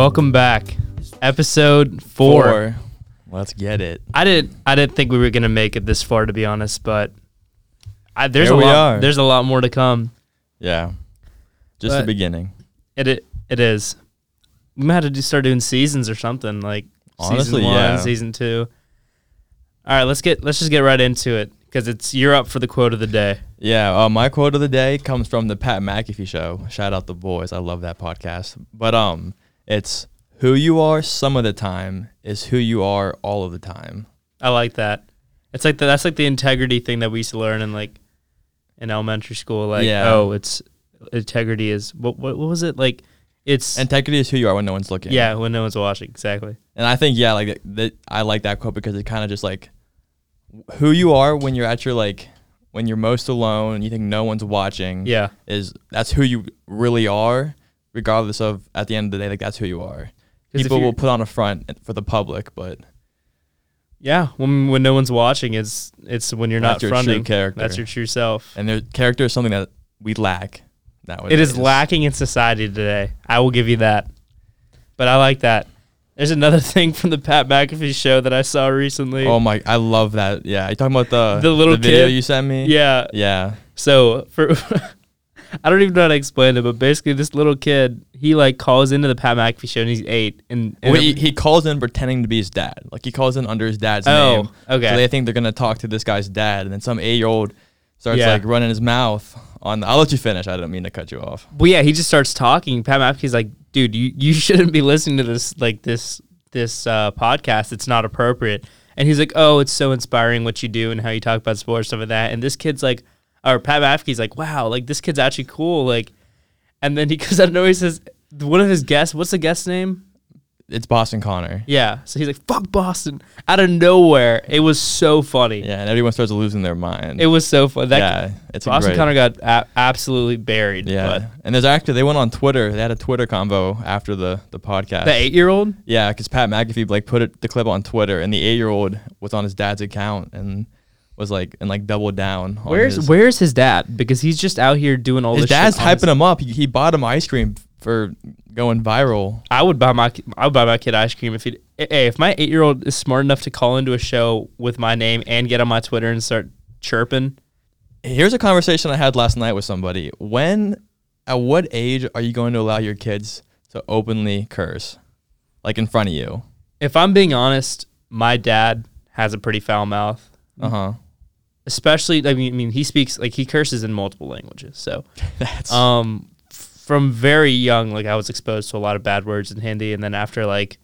Welcome back, episode four. Let's get it. I didn't I didn't think we were gonna make it this far to be honest, but I, there's Here a we lot are. there's a lot more to come. Yeah. Just But- the beginning. It it, it is. We might have to do, start doing seasons or something like Honestly, season one, yeah. season two. All right, let's get let's just get right into it because it's you're up for the quote of the day. Yeah, uh, my quote of the day comes from the Pat McAfee show. Shout out the boys. I love that podcast. But um it's who you are some of the time is who you are all of the time. I like that. It's like the, that's like the integrity thing that we used to learn in like in elementary school. Like, Yeah. oh, it's integrity is what what, what was it like? It's Integrity is who you are when no one's looking. yeah when no one's watching exactly. And I think yeah, like that, that I like that quote because it kind of just like who you are when you're at your like when you're most alone and you think no one's watching. Yeah, is that's who you really are, regardless of at the end of the day, like that's who you are. People will put on a front for the public, but yeah. When when no one's watching, it's it's when you're That's not your fronting. character. That's your true self. and their character is something that we lack nowadays. It is lacking in society today. I will give you that. But I like that. There's another thing from the Pat McAfee show that I saw recently. Oh my, I love that. Yeah, you talking about the The little video kid? you sent me? yeah, yeah. So for I don't even know how to explain it, but basically this little kid, he like calls into the Pat McAfee show and he's eight and, and Well, he, he calls in pretending to be his dad. Like he calls in under his dad's Oh, name. okay. So they think they're gonna talk to this guy's dad, and then some eight-year-old starts Yeah. like running his mouth on. The, I'll let you finish. I didn't mean to cut you off. well, yeah, he just starts talking. Pat McAfee's like, dude, you, you shouldn't be listening to this like this this uh, podcast. It's not appropriate. And he's like, oh, it's so inspiring what you do and how you talk about sports stuff like that. And this kid's like, or Pat McAfee's like, wow, like this kid's actually cool. Like, and then he goes out of nowhere. He says, one of his guests, what's the guest's name? It's Boston Connor. Yeah. So he's like, fuck Boston. Out of nowhere. It was so funny. Yeah, and everyone starts losing their mind. It was so fun. That yeah, it's Boston great, Connor got a- absolutely buried. Yeah, But and there's actually they went on Twitter. They had a Twitter convo after the the podcast. the eight year old? yeah, because Pat McAfee like put it, the clip on Twitter, and the eight year old was on his dad's account and was like and like doubled down. On Where's his, where's his dad? Because he's just out here doing all his this. dad's shit on hyping his- him up. He, he bought him ice cream for going viral. I would buy my I would buy my kid ice cream if he. Hey, if my eight year old is smart enough to call into a show with my name and get on my Twitter and start chirping, Here's a conversation I had last night with somebody. When, at what age are you going to allow your kids to openly curse, like in front of you? if I'm being honest, my dad has a pretty foul mouth. Uh huh. Especially, I mean, I mean, he speaks like he curses in multiple languages. So, That's um, from very young, like I was exposed to a lot of bad words in Hindi, and then after like,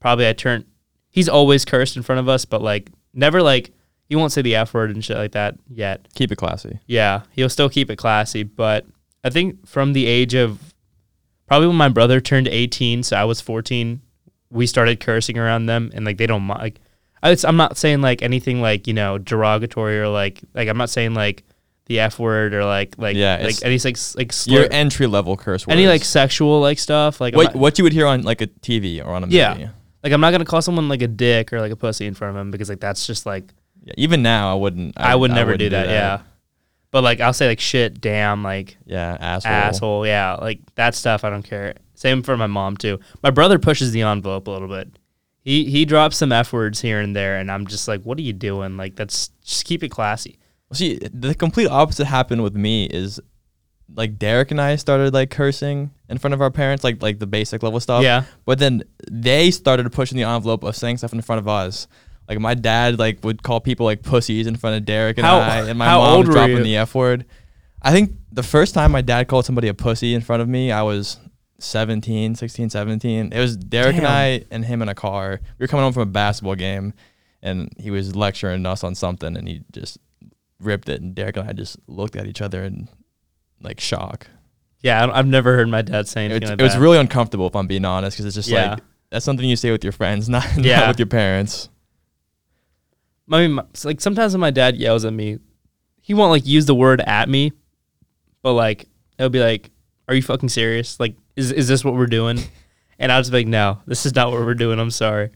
probably I turned. He's always cursed in front of us, but like never like he won't say the f word and shit like that yet. keep it classy. Yeah, he'll still keep it classy, but I think from the age of probably when my brother turned 18, so I was 14, we started cursing around them, and like they don't like. I- It's, I'm not saying like anything like you know derogatory or like like I'm not saying like the f word or like like Yeah, like any like like slur, Your entry level curse words. any like sexual like stuff like what not, what you would hear on like a TV or on a movie. Yeah. like I'm not gonna call someone like a dick or like a pussy in front of him because like that's just like Yeah, Even now, I wouldn't. I, would never wouldn't do that, yeah. But like I'll say like shit, damn, like Yeah, asshole. asshole. Yeah, like that stuff. I don't care. Same for my mom too. My brother pushes the envelope a little bit. He he drops some f words here and there, and I'm just like, what are you doing? Like that's just keep it classy. Well, See, the complete opposite happened with me. Is like Derek and I started like cursing in front of our parents, like like the basic level stuff. Yeah. But then they started pushing the envelope of saying stuff in front of us. Like my dad like would call people like pussies in front of Derek and How- I, and my mom dropping you? the f word. I think the first time my dad called somebody a pussy in front of me, I was 17, 16, 17. It was Derek and I and him in a car. We were coming home from a basketball game, and he was lecturing us on something, and he just ripped it. And Derek and I just looked at each other in like shock. Yeah, I've never heard my dad saying It, like it was really uncomfortable, if I'm being honest, because it's just Yeah. like that's something you say with your friends, not, Yeah. not with your parents. I mean, like sometimes when my dad yells at me, he won't like use the word at me, but like it'll be like, "Are you fucking serious? Like, is is this what we're doing?" And I was like, "No, this is not what we're doing. I'm sorry,"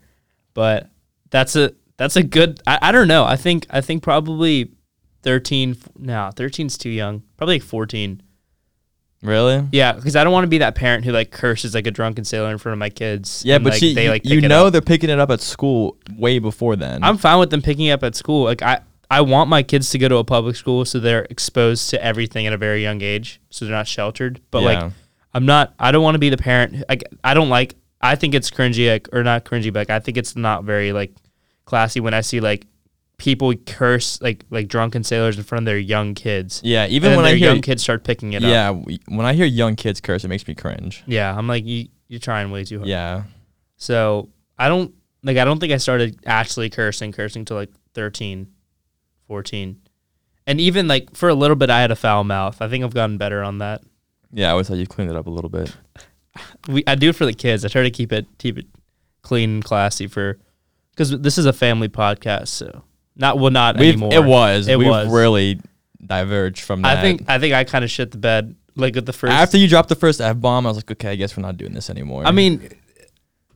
but that's a that's a good. I, I don't know. I think I think probably thirteen. No, 13's too young. Probably like fourteen. Really? Yeah, because I don't want to be that parent who like curses like a drunken sailor in front of my kids. Yeah, and, but like, she, they like you know they're picking it up at school way before then. I'm fine with them picking it up at school. Like I, I want my kids to go to a public school so they're exposed to everything at a very young age, so they're not sheltered. But Yeah. like, I'm not. I don't want to be the parent. Like I don't like. I think it's cringy, or not cringy, but like, I think it's not very like classy when I see like people curse like like drunken sailors in front of their young kids. yeah, even when I hear young kids start picking it up. yeah, when I hear young kids curse, it makes me cringe. Yeah, I'm like you. You're trying way too hard. Yeah, So I don't like. I don't think I started actually cursing, cursing till like 13, 14. and even like for a little bit, I had a foul mouth. I think I've gotten better on that. Yeah. I always thought you cleaned it up a little bit. We I do it for the kids. I try to keep it keep it clean and classy for because this is a family podcast. So not well, not We've, anymore. it was. It We've was. really diverged from that. I think I think I kind of shit the bed like with the first. after you dropped the first f bomb, I was like, okay, I guess we're not doing this anymore. I mean,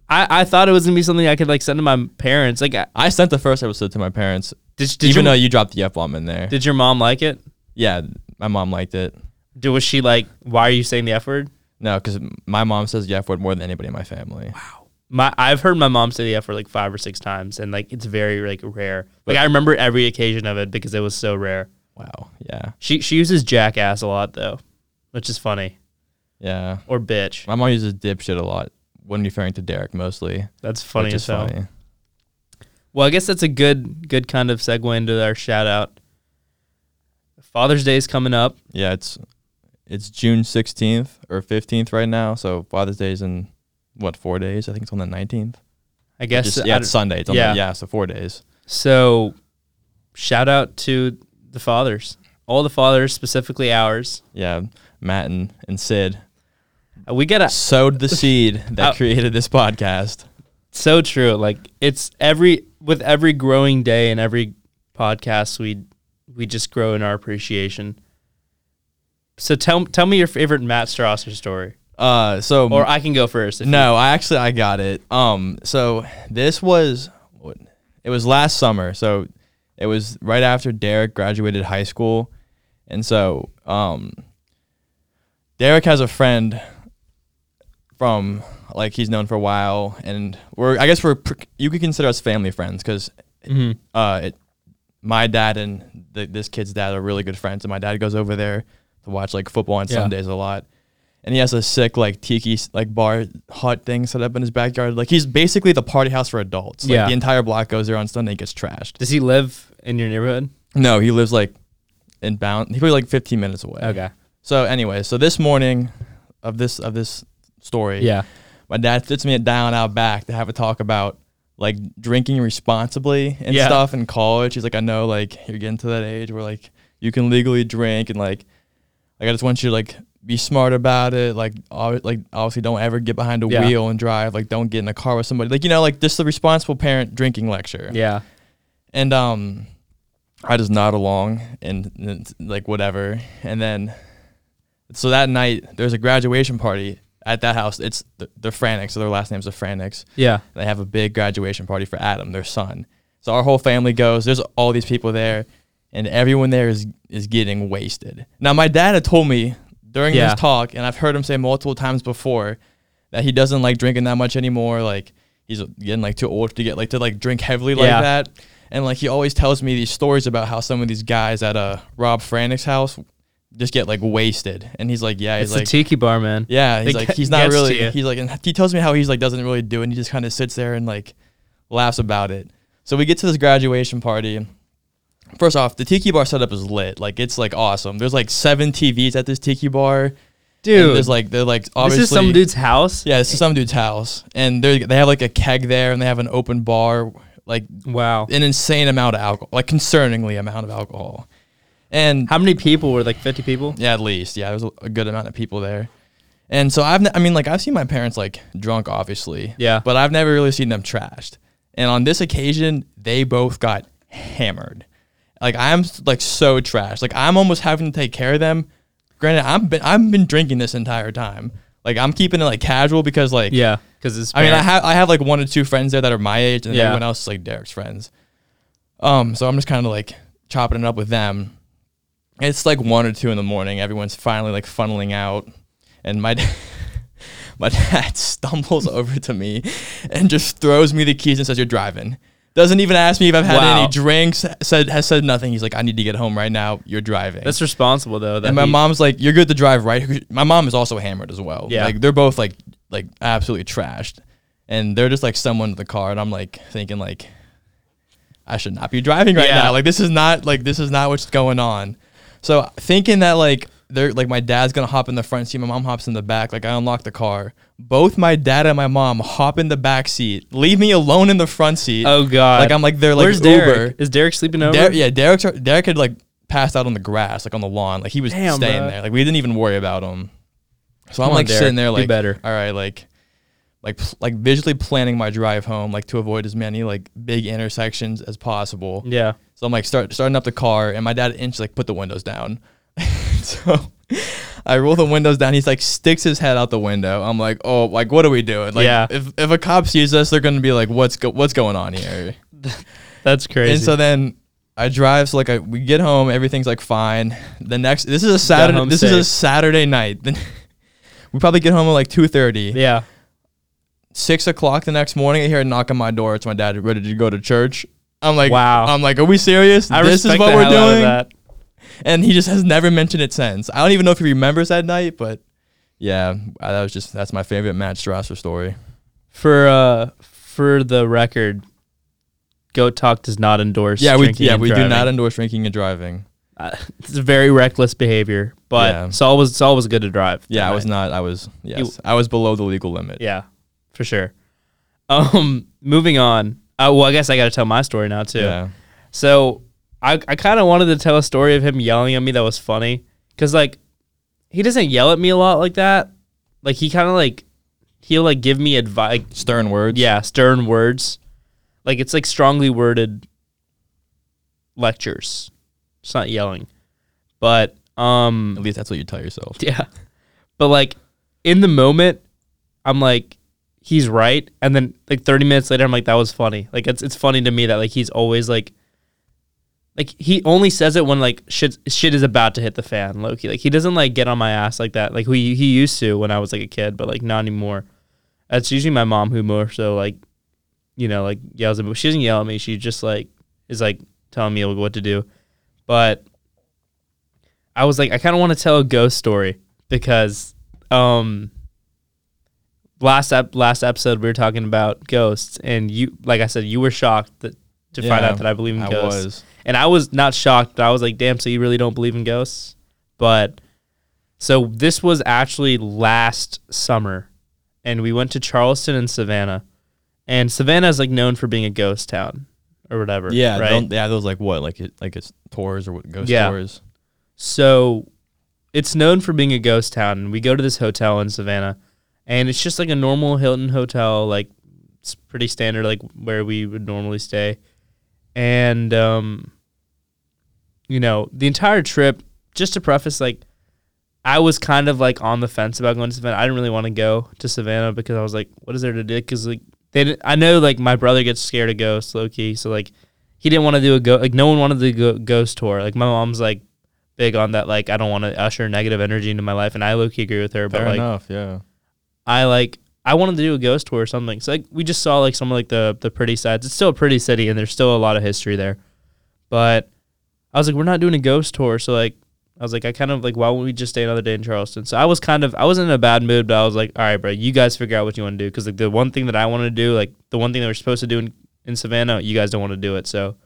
I I thought it was gonna be something I could like send to my parents. Like, I- I sent the first episode to my parents, did did even your, though you dropped the f bomb in there. did your mom like it? yeah, my mom liked it. Did, was she like, why are you saying the F word? No, because my mom says the f word more than anybody in my family. Wow. My I've heard my mom say the F word like five or six times, and like it's very like rare. Like I remember every occasion of it because it was so rare. Wow. Yeah. She she uses jackass a lot though, which is funny Yeah. or bitch. My mom uses dipshit a lot when referring to Derek mostly. That's funny as hell. funny. Well, I guess that's a good good kind of segue into our shout out. Father's Day is coming up. Yeah, it's it's June sixteenth or fifteenth right now. So Father's Day is in what four days? I think it's on the nineteenth. I guess yeah, I it's Sunday. It's yeah. the, yeah, so four days. So, shout out to the fathers, all the fathers, specifically ours. Yeah, Matt and, and Sid Uh, We gotta sowed the seed that Uh, created this podcast. so true. Like it's every with every growing day and every podcast, we we just grow in our appreciation. So tell tell me your favorite Matt Strasser story, Uh, so or I can go first. no, I actually I got it. Um, so this was it was last summer. So it was right after Derek graduated high school, and so um, Derek has a friend from like he's known for a while, and we're I guess we're you could consider us family friends because Mhm. uh, it, my dad and the, this kid's dad are really good friends, and my dad goes over there to watch like football on Yeah. Sundays a lot. And he has a sick like tiki like bar hut thing set up in his backyard. Like he's basically the party house for adults. Like Yeah. the entire block goes there on Sunday and gets trashed. Does he live in your neighborhood? No, he lives like in bound. He probably like 15 minutes away. Okay. So anyway, so this morning of this of this story, Yeah. my dad sits me down out back to have a talk about like drinking responsibly and Yeah. stuff in college. He's like, I know like you're getting to that age where like you can legally drink and like like I just want you to like be smart about it. Like ob- like obviously don't ever get behind a Yeah. wheel and drive. Like don't get in a car with somebody. Like you know like just the responsible parent drinking lecture. Yeah. And um, I just nod along and, and like whatever. And then, so that night there's a graduation party at that house. It's the, the Franics, so their last name's the Franics. Yeah. They have a big graduation party for Adam, their son. So our whole family goes. There's all these people there, and everyone there is is getting wasted. Now my dad had told me during Yeah. this talk, and I've heard him say multiple times before that he doesn't like drinking that much anymore. Like he's getting like too old to get like to like drink heavily like Yeah. that. And like he always tells me these stories about how some of these guys at uh Rob Franic's house just get like wasted. And he's like, yeah, he's It's like a tiki bar, man. yeah, he's It like he's not really. He's like, and he tells me how he's like doesn't really do it. and He just kind of sits there and like laughs about it. So we get to this graduation party. First off, the tiki bar setup is lit. Like it's like awesome. There's like seven TVs at this tiki bar. and Dude, there's like they're like obviously this is some dude's house. yeah, this is some dude's house, and they they have like a keg there, and they have an open bar, like Wow. an insane amount of alcohol, like concerningly amount of alcohol, and How many people were like 50 people? yeah, at least. Yeah, there's a, a good amount of people there. And so I've, ne- I mean, like I've seen my parents like drunk, obviously. Yeah. But I've never really seen them trashed. And on this occasion, they both got hammered. Like I'm like so trash. Like I'm almost having to take care of them. Granted, I'm been I've been drinking this entire time. Like I'm keeping it like casual because like Yeah, because it's. I mean, I have I have like one or two friends there that are my age, and Yeah. everyone else is like Derek's friends. Um, so I'm just kind of like chopping it up with them. it's like one or two in the morning. Everyone's finally like funneling out, and my dad, my dad stumbles over to me and just throws me the keys and says, "You're driving." Doesn't even ask me if I've had Wow. any drinks. Said has said nothing. He's like, "I need to get home right now. You're driving." That's responsible though. That and my he- mom's like, "You're good to drive, right?" My mom is also hammered as well. Yeah. like they're both like like absolutely trashed, and they're just like someone in the car, and I'm like thinking like, I should not be driving right Yeah. now. Like this is not like this is not what's going on. So thinking that like they're like my dad's gonna hop in the front seat, my mom hops in the back. Like I unlock the car. Both my dad and my mom hop in the back seat, leave me alone in the front seat. Oh god. like I'm like they're like Where's Uber. Derek? Is Derek sleeping over? Der- yeah, Derek. Derek had like passed out on the grass, like on the lawn. Like he was Damn, staying bro. there. Like we didn't even worry about him. So I'm on, like Derek. sitting there, like better. All right, like, like, like visually planning my drive home, like to avoid as many like big intersections as possible. Yeah. So I'm like start starting up the car, and my dad inch like put the windows down. so I roll the windows down. He's like sticks his head out the window. I'm like, oh, like what are we doing? Like, Yeah. if if a cop sees us, they're gonna be like, what's go- what's going on here? That's crazy. And so then I drive. So like I, we get home, everything's like fine. The next, this is a Saturday. This is a. Saturday night. Then we probably get home at like two thirty. yeah. Six o'clock the next morning, I hear a knock on my door. It's my dad ready to go to church. I'm like, Wow. I'm like, are we serious? I this is what the we're hell out of doing. And he just has never mentioned it since. I don't even know if he remembers that night, but yeah, that was just that's my favorite Matt Strasser story. For uh for the record, Goat Talk does not endorse. yeah, we yeah we do not endorse drinking and driving. Uh, it's very reckless behavior, but Yeah. Saul was Saul was good to drive. Yeah, I was not. I was yes, I was below the legal limit. Yeah, for sure. Um, moving on. Uh, well, I guess I got to tell my story now too. Yeah. So I I kind of wanted to tell a story of him yelling at me that was funny because like he doesn't yell at me a lot like that. Like he kind of like he'll like give me advice. Stern words. Yeah, stern words. Like it's like strongly worded lectures. It's not yelling, but um At least that's what you tell yourself. yeah. But like in the moment, I'm like, he's right. And then like 30 minutes later, I'm like, that was funny. Like it's it's funny to me that like he's always like like he only says it when like shit shit is about to hit the fan, Loki. Like he doesn't like get on my ass like that. Like he he used to when I was like a kid, but like not anymore. That's usually my mom who more so like you know, like yells at me. She doesn't yell at me. She just like is like telling me what to do. But I was like, I kind of want to tell a ghost story because um last ep- last episode we were talking about ghosts and you like I said you were shocked that to find out that I believe in I ghosts. was. And I was not shocked, but I was like, damn, so you really don't believe in ghosts? But so this was actually last summer and we went to Charleston and Savannah. And Savannah is like known for being a ghost town or whatever. Yeah. Right. Yeah. Those like what? Like it. Like it's tours or what? Ghost Yeah. tours. So it's known for being a ghost town. And we go to this hotel in Savannah, and it's just like a normal Hilton hotel, like it's pretty standard, like where we would normally stay. And um, you know, the entire trip, just to preface, like I was kind of like on the fence about going to Savannah. I didn't really want to go to Savannah because I was like, what is there to do? Because like they, didn't, I know like my brother gets scared of ghosts, low key. So like he didn't want to do a go, like no one wanted to go ghost tour. Like my mom's like big on that. Like I don't want to usher negative energy into my life, and I low key agree with her. Fair but like enough. Yeah. I like I wanted to do a ghost tour or something. So like we just saw like some of like the the pretty sides. It's still a pretty city, and there's still a lot of history there. But I was like, we're not doing a ghost tour, so like I was like, I kind of like, why wouldn't we just stay another day in Charleston? So I was kind of, I wasn't in a bad mood, but I was like, all right, bro, you guys figure out what you want to do. Cause like the one thing that I want to do, like the one thing that we're supposed to do in, in Savannah, you guys don't want to do it. So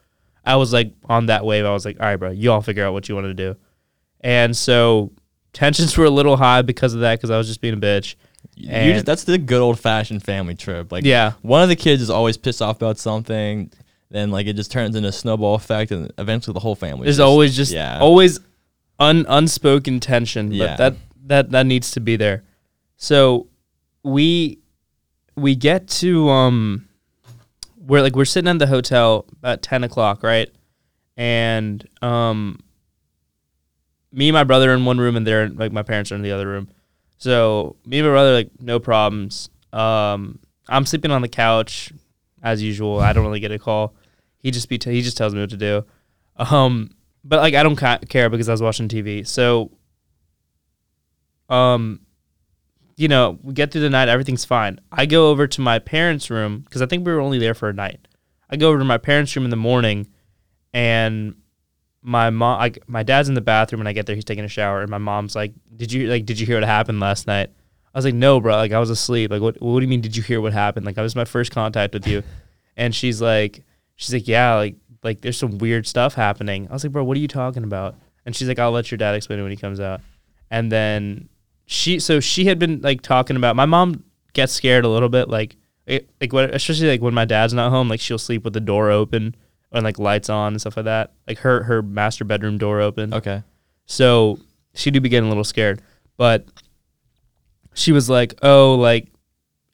I was like on that wave. I was like, all right, bro, you all figure out what you want to do. And so tensions were a little high because of that, cause I was just being a bitch. Just, that's the good old fashioned family trip. Like Yeah. one of the kids is always pissed off about something. Then like it just turns into a snowball effect, and eventually the whole family. There's just- always just yeah. always un, unspoken tension, but Yeah. that that that needs to be there. So we we get to um we're like we're sitting in the hotel at ten o'clock, right? And um me and my brother in one room and they're like my parents are in the other room. So me and my brother like no problems. Um I'm sleeping on the couch as usual. I don't really get a call. He just be t- he just tells me what to do. Um but like I don't ca- care because I was watching TV. So, um, you know, we get through the night, everything's fine. I go over to my parents' room because I think we were only there for a night. I go over to my parents' room in the morning, and my mom, like my dad's in the bathroom, and I get there, he's taking a shower, and my mom's like, "Did you like? Did you hear what happened last night?" I was like, "No, bro. Like I was asleep. Like what? What do you mean? Did you hear what happened? Like I was my first contact with you." And she's like, she's like, "Yeah, like like there's some weird stuff happening." I was like, "Bro, what are you talking about?" And she's like, "I'll let your dad explain it when he comes out." And then she, so she had been like talking about. My mom gets scared a little bit, like it, like what, especially like when my dad's not home. Like she'll sleep with the door open and like lights on and stuff like that. Like her her master bedroom door open. Okay. So she do be getting a little scared. But she was like, oh, like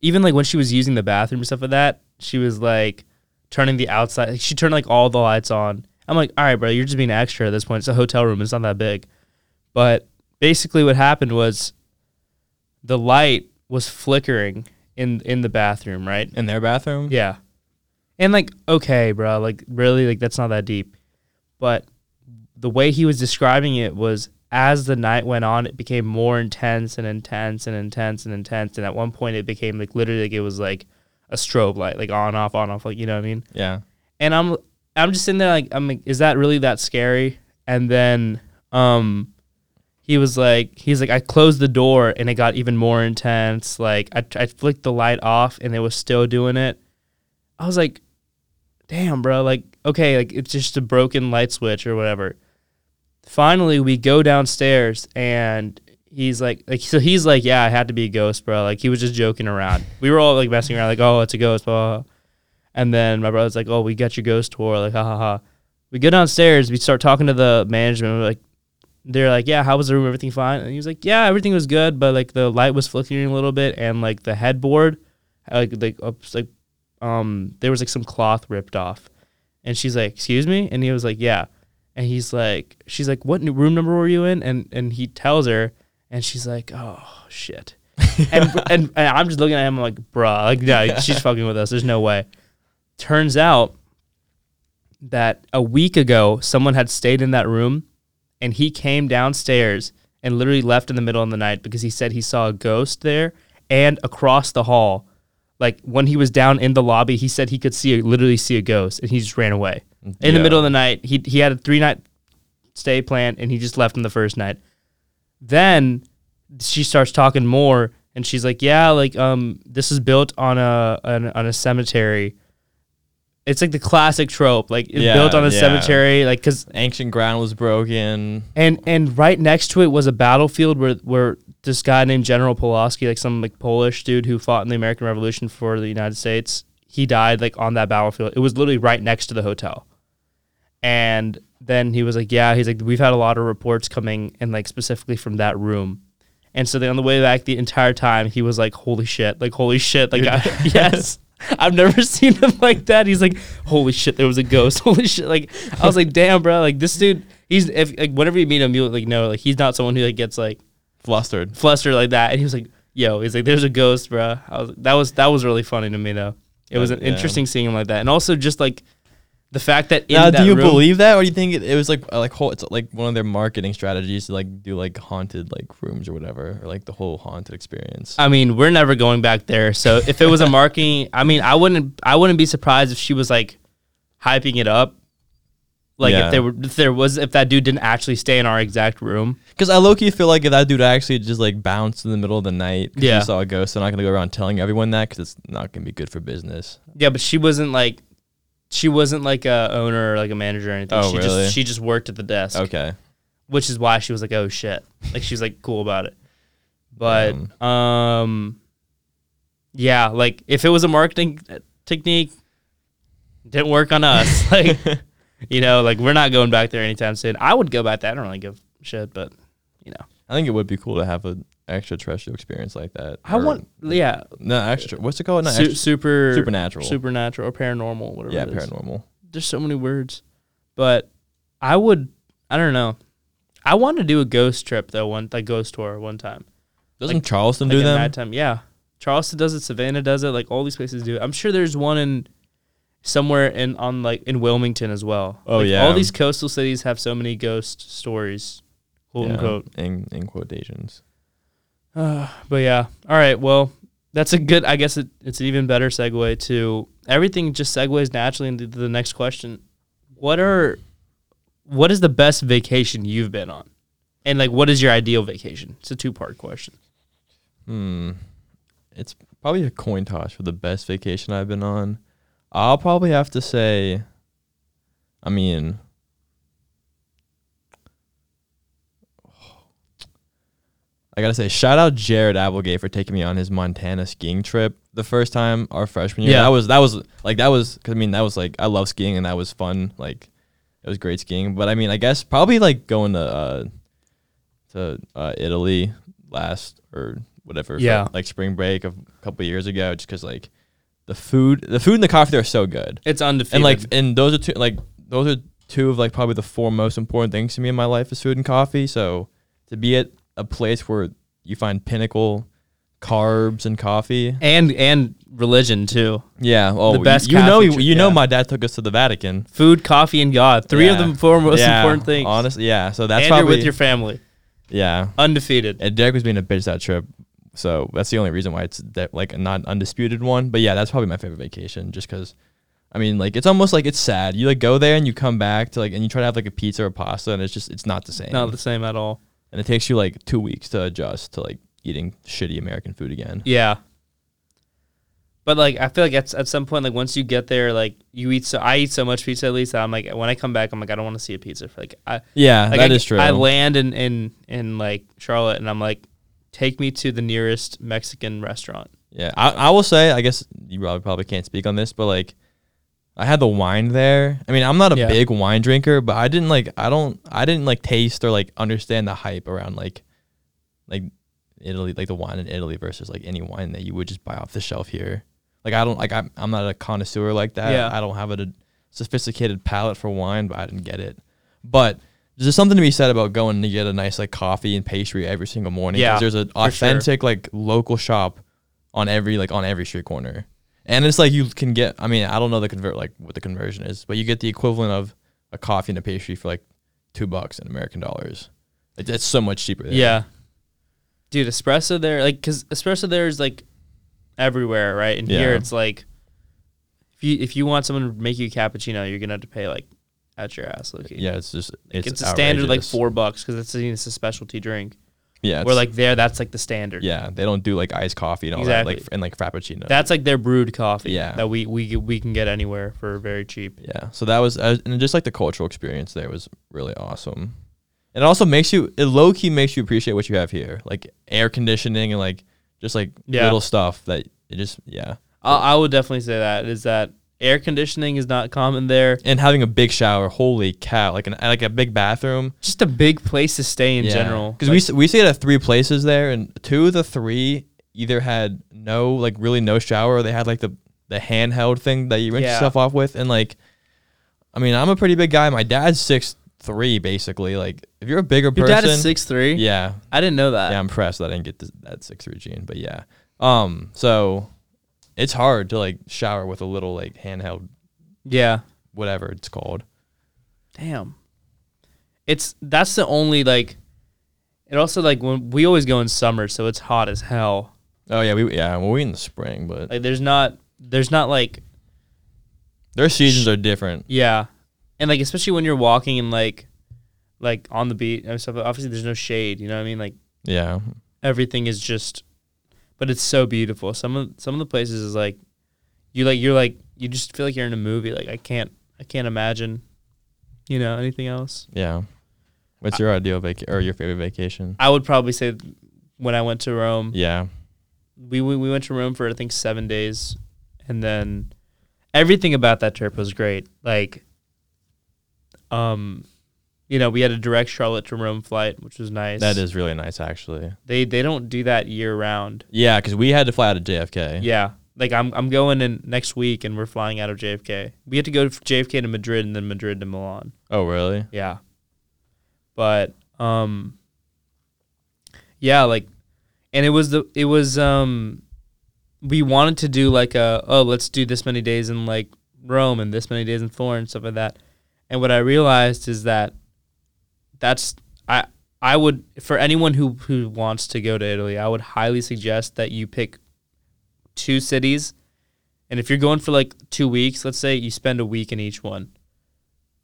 even like when she was using the bathroom and stuff like that, she was like turning the outside. She turned like all the lights on. I'm like, all right, bro, you're just being extra at this point. It's a hotel room. It's not that big. But basically, what happened was the light was flickering in in the bathroom, right? In their bathroom? Yeah. And like, okay, bro, like really, like that's not that deep. But the way he was describing it was as the night went on, it became more intense and intense and intense and intense. And at one point it became like literally like it was like a strobe light, like on, off, on, off, like you know what I mean? Yeah. And I'm I'm just sitting there like I'm like, is that really that scary? And then um he was like he's like I closed the door and it got even more intense. Like I I flicked the light off and it was still doing it. I was like, damn, bro, like okay, like it's just a broken light switch or whatever. Finally, we go downstairs and he's like, like so he's like, yeah, I had to be a ghost, bro. Like he was just joking around. We were all like messing around, like, oh, it's a ghost, blah. blah. And then my brother's like, oh, we got your ghost tour, like, ha ha ha. We go downstairs, we start talking to the management. We're like, they're like, yeah, how was the room? Everything fine? And he was like, yeah, everything was good, but like the light was flickering a little bit, and like the headboard, like like like um there was like some cloth ripped off, and she's like, excuse me, and he was like, yeah, and he's like, she's like, what room number were you in? And and he tells her, and she's like, oh shit, and, and and I'm just looking at him like, bruh, like no, she's fucking with us. There's no way. Turns out that a week ago, someone had stayed in that room and he came downstairs and literally left in the middle of the night because he said he saw a ghost there and across the hall. Like when he was down in the lobby, he said he could see a, literally see a ghost and he just ran away. In the middle of the night, he he had a three night stay planned and he just left on the first night. Then she starts talking more and she's like, "Yeah, like um this is built on a on, on a cemetery." It's like the classic trope, like it's Yeah, built on a yeah. cemetery, like cuz Ancient ground was broken. and and right next to it was a battlefield where where this guy named General Pulaski, like some like Polish dude who fought in the American Revolution for the United States, he died like on that battlefield. It was literally right next to the hotel. And then he was like, "Yeah," he's like, "We've had a lot of reports coming, and like specifically from that room." And so then on the way back, the entire time he was like, "Holy shit!" Like, "Holy shit!" Like, I, yes. I've never seen him like that. He's like, "Holy shit!" There was a ghost. Holy shit! Like, I was like, "Damn, bro!" Like this dude, he's if like whenever you meet him, you like know like he's not someone who like gets like Flustered. flustered like that. And he was like, "Yo," he's like, "There's a ghost, bro." I was that was that was really funny to me though. It was Yeah. interesting seeing him like that, and also just like the fact that in Now, that do you room- believe that, or do you think it, it was like like whole? It's like one of their marketing strategies to like do like haunted like rooms or whatever, or like the whole haunted experience. I mean, we're never going back there. So if it was a marketing, I mean, I wouldn't I wouldn't be surprised if she was like hyping it up. Like Yeah. if there were if there was if that dude didn't actually stay in our exact room. Because I low key feel like if that dude actually just like bounced in the middle of the night, 'cause Yeah. he saw a ghost, they're not gonna go around telling everyone that because it's not gonna be good for business. Yeah, but she wasn't like she wasn't like a owner or like a manager or anything. Oh, she really? just she just worked at the desk. Okay. Which is why she was like, "Oh shit." Like she was like cool about it. But um yeah, like if it was a marketing technique didn't work on us. like you know, like we're not going back there anytime soon. I would go back there. I don't really give shit, but you know. I think it would be cool to have an extraterrestrial experience like that. I or- want yeah, no extra. What's it called? Not su- extra, super supernatural. supernatural or paranormal, whatever. yeah, it is. paranormal. there's so many words, but I would. I don't know. I want to do a ghost trip though. One like ghost tour one time. Doesn't Like- Charleston Like do at them? nighttime. Yeah, Charleston does it. Savannah does it. Like all these places do it. I'm sure there's one in somewhere in on like in Wilmington as well. Oh, Like, yeah. all these coastal cities have so many ghost stories, quote Yeah, unquote. in in quotations. Uh, but yeah, all right. Well, that's a good. I guess it, it's an even better segue to everything. Just segues naturally into the next question. What are what is the best vacation you've been on, and like what is your ideal vacation? It's a two part question. Hmm. It's probably a coin toss for the best vacation I've been on. I'll probably have to say, I mean, I gotta say, shout out Jared Applegate for taking me on his Montana skiing trip the first time our freshman year. Yeah. That was that was like that was cause I mean that was like I love skiing and that was fun. Like it was great skiing. But I mean I guess probably like going to uh to uh, Italy last or whatever. for, Yeah. like spring break of a couple years ago, just because like the food, the food and the coffee there are so good, It's undefeated. and like and those are two like those are two of like probably the four most important things to me in my life is food and coffee. So to be at a place where you find pinnacle carbs and coffee, and and religion too. yeah. Oh, The you- best You, know, Catholic you, tr- know, yeah. my dad took us to the Vatican. Food, coffee, and God. Three of the four most Yeah, important things. Honestly, yeah. So that's and probably you're with your family. yeah. Undefeated. And Derek was being a bitch that trip, so that's the only reason why it's that, like not undisputed one. But yeah, that's probably my favorite vacation, just because. I mean, like it's almost like it's sad. You like go there and you come back to like and you try to have like a pizza or pasta, and it's just it's not the same. Not the same at all. And it takes you like two weeks to adjust to like eating shitty American food again. Yeah. But like I feel like at at some point, like once you get there, like you eat so I eat so much pizza at least that I'm like when I come back, I'm like I don't want to see a pizza. For like I Yeah, like that I, is true. I land in in in like Charlotte, and I'm like, take me to the nearest Mexican restaurant. Yeah, I, I will say, I guess you probably probably can't speak on this, but like, I had the wine there. I mean, I'm not a Yeah. big wine drinker, but I didn't like, I don't, I didn't like taste or like understand the hype around like, like Italy, like the wine in Italy versus like any wine that you would just buy off the shelf here. Like I don't like I'm I'm not a connoisseur like that. Yeah. I don't have a, sophisticated palate for wine, but I didn't get it. But there's something to be said about going to get a nice like coffee and pastry every single morning. Yeah, there's an for sure. authentic like local shop on every like on every street corner, and it's like you can get. I mean, I don't know the convert like what the conversion is, but you get the equivalent of a coffee and a pastry for like two bucks in American dollars. Like, It's so much cheaper. There. Yeah. Dude, espresso there, like, cause espresso there is like everywhere, right? And here it's like, if you if you want someone to make you a cappuccino, you're gonna have to pay like out your ass, Loki. yeah. It's just it's, It's, a standard like four bucks because it's, it's a specialty drink. Yeah, Where it's- like there, that's like the standard. yeah, they don't do like iced coffee and all Exactly. that, like and like frappuccino. That's like their brewed coffee. Yeah. That we we we can get anywhere for very cheap. Yeah. So that was, uh, and just like the cultural experience there was really awesome. And it also makes you, it low key makes you appreciate what you have here, like air conditioning and like just like Yeah. little stuff that it just, yeah. I, I would definitely say that is that air conditioning is not common there. And having a big shower, holy cow, like an like a big bathroom. Just a big place to stay in general. Because we s- we stayed at three places there, and two of the three either had no like really no shower, or they had like the the handheld thing that you rinse Yeah. yourself off with, and like, I mean, I'm a pretty big guy. My dad's six three, basically. Like, if you're a bigger person. your person, dad is six three. yeah, I didn't know that. yeah, I'm impressed that I didn't get this, that six three gene, but yeah, um, so it's hard to like shower with a little like handheld yeah. whatever it's called. Damn. It's that's the only like. It also like when we always go in summer, so it's hot as hell. Oh yeah, we yeah, well we in the spring, but Like there's not there's not like their seasons are different. yeah, and like especially when you're walking and like like on the beach and stuff. Obviously, there's no shade. You know what I mean? Like Yeah, everything is just, but it's so beautiful. Some of some of the places is like, you like you're like you just feel like you're in a movie. Like I can't I can't imagine, you know, anything else. yeah. What's your ideal vac or your favorite vacation? I would probably say when I went to Rome, Yeah, we we, we went to Rome for I think seven days, and then everything about that trip was great. Like, um, you know, we had a direct Charlotte to Rome flight, which was nice. that is really nice actually. They they don't do that year round. Yeah, because we had to fly out of JFK. Yeah. Like I'm I'm going in next week and we're flying out of JFK. We had to go to JFK to Madrid and then Madrid to Milan. Oh really? Yeah. But um yeah, like and it was the it was um we wanted to do like a oh let's do this many days in like Rome and this many days in Florence, stuff like that. And what I realized is that that's I I would for anyone who who wants to go to Italy, I would highly suggest that you pick two cities. And if you're going for like two weeks, let's say you spend a week in each one.